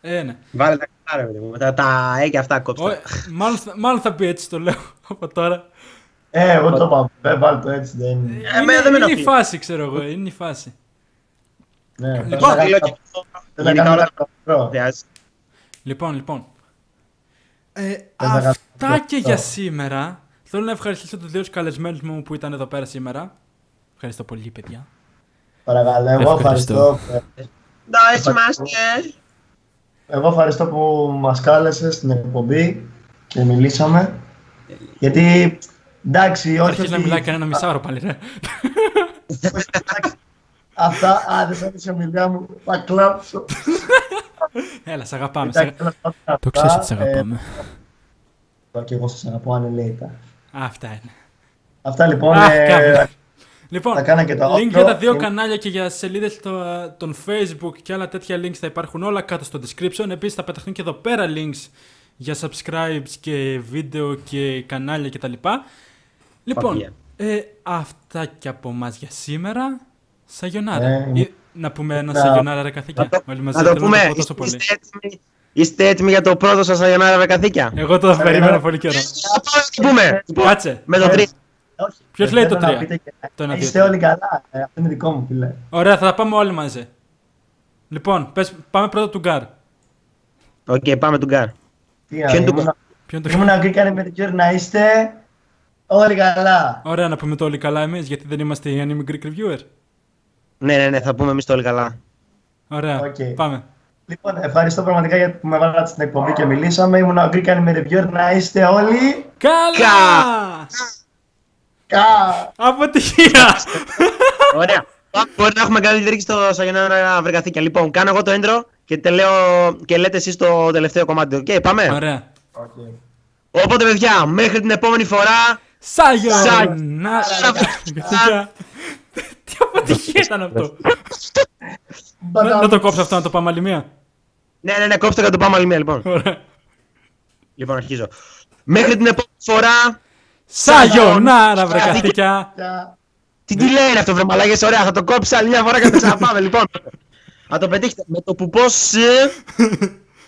Ε, ναι. Βάλε τα καλά, ρε παιδί μου. Τα, τα ε και αυτά κόψτε. Ω, μάλλον, θα- μάλλον θα πει έτσι το λέω από τώρα. Ε, εγώ το είπα, ε, βάλ το έτσι, δεν είναι. Ε, εμένα δεν με είναι η ενοχλεί. φάση, ξέρω εγώ, είναι η φάση. Ναι, Λοιπόν, δεν θα Θέλω κάνω- και αυτό. δεν θα Γενικά κάνω όλα κάτι τα μικρό. χρειάζεται. Λοιπόν, λοιπόν. Ε, θα κάνω αυτά αυτό. και για σήμερα. Θέλω να ευχαριστήσω τους δύο καλεσμένους μου που ήταν εδώ πέρα σήμερα. Ευχαριστώ πολύ, παιδιά. Παρακαλώ, εγώ Ευχαριστώ. ευχαριστώ. Εντάξει, είμαστε. Εγώ ευχαριστώ που μας κάλεσες στην εκπομπή και μιλήσαμε. Γιατί, εντάξει, όχι Αρχίζει να ότι- μιλάει κανένα μισάωρο πάλι, ρε. εντάξει, Αυτά, α, δεν σ' άρεσε η ομιλία μου, θα κλάψω. Έλα, σε αγαπάμε. σε- Εντάξει, τέλος πάντων, Το αυτά, ξέρεις ότι σε ε, αγαπάμε. Και εγώ σας αγαπώ ανελαίητα. Αυτά είναι. Αυτά λοιπόν, Αχ, ε, κάπου. Λοιπόν, θα κάνω και το link outro. για τα δύο Είναι- κανάλια και για σελίδες των Facebook και άλλα τέτοια links θα υπάρχουν όλα κάτω στο description. Επίσης θα πεταχτούν και εδώ πέρα links για subscribes και βίντεο και κανάλια κτλ. Λοιπόν, Παπία. ε, αυτά και από εμάς για σήμερα. Σαγιονάρα. Ε, Ε, να πούμε ένα να- σαγιονάρα ρε καθήκια. Να το, Όλοι μαζί να το θέλω να πούμε. το πω τόσο πολύ. Είστε έτοιμοι, είστε έτοιμοι για το πρώτο σας Σαγιονάρα βρε καθήκια; Εγώ το περιμένω πολύ καιρό. Θα το πούμε. Κάτσε. Με το Ε, τρίτο. Όχι, Ποιος ε, λέει θέλω το να τρία; πείτε και- Το ένα, δύο, Είστε τρία. όλοι καλά, ε, αυτό είναι δικό μου, φίλε. Ωραία, θα τα πάμε όλοι μαζί. Λοιπόν, πες, πάμε πρώτα του Γκάρ. Οκ, πάμε του Γκάρ. Τι Ποιο να, είναι το ήμουνα- Ποιον το Ήμουν Greek Animated να είστε όλοι καλά. Ωραία να πούμε το όλοι καλά εμείς, γιατί δεν είμαστε οι anime Greek reviewer. Ναι, ναι, ναι, θα πούμε εμείς το όλοι καλά. Ωραία, Οκ. πάμε. Λοιπόν, ευχαριστώ πραγματικά γιατί που με βάλατε στην εκπομπή και μιλήσαμε. Ήμουν ο Greek Anime Reviewer να είστε όλοι Καλά! κα. Αποτυχία! Ωραία. Μπορεί να έχουμε καλή διρρήκη στο Σαγιονάρα βρε καθήκια. Λοιπόν, κάνω εγώ το intro και, τε λέω, και λέτε εσείς το τελευταίο κομμάτι. Οκ, πάμε. Ωραία. Okay. Οπότε, παιδιά, μέχρι την επόμενη φορά. Σαγιονάρα! Καθήκια. Τι αποτυχία ήταν αυτό. Να να το κόψω αυτό, να το πάμε άλλη μία. Ναι, ναι, ναι, κόψτε και το πάμε άλλη μία, λοιπόν. Ωραία. Λοιπόν, αρχίζω. Μέχρι την επόμενη φορά. Σαγιονάρα, βρε καθήκια. Τι τι λέει αυτό, βρε μαλάκες, ωραία, θα το κόψω άλλη μια φορά και θα ξαναπάμε, λοιπόν. Θα το πετύχετε. Με το που πώς... ε,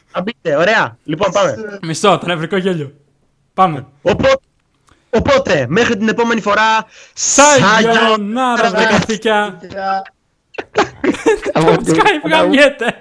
Θα μπείτε, ωραία. Λοιπόν, πάμε. Μισό, το νευρικό γέλιο. Πάμε. Οπότε, οπότε μέχρι την επόμενη φορά... Σαγιονάρα, βρε καθήκια. Yeah. Το Skype γαμιέται.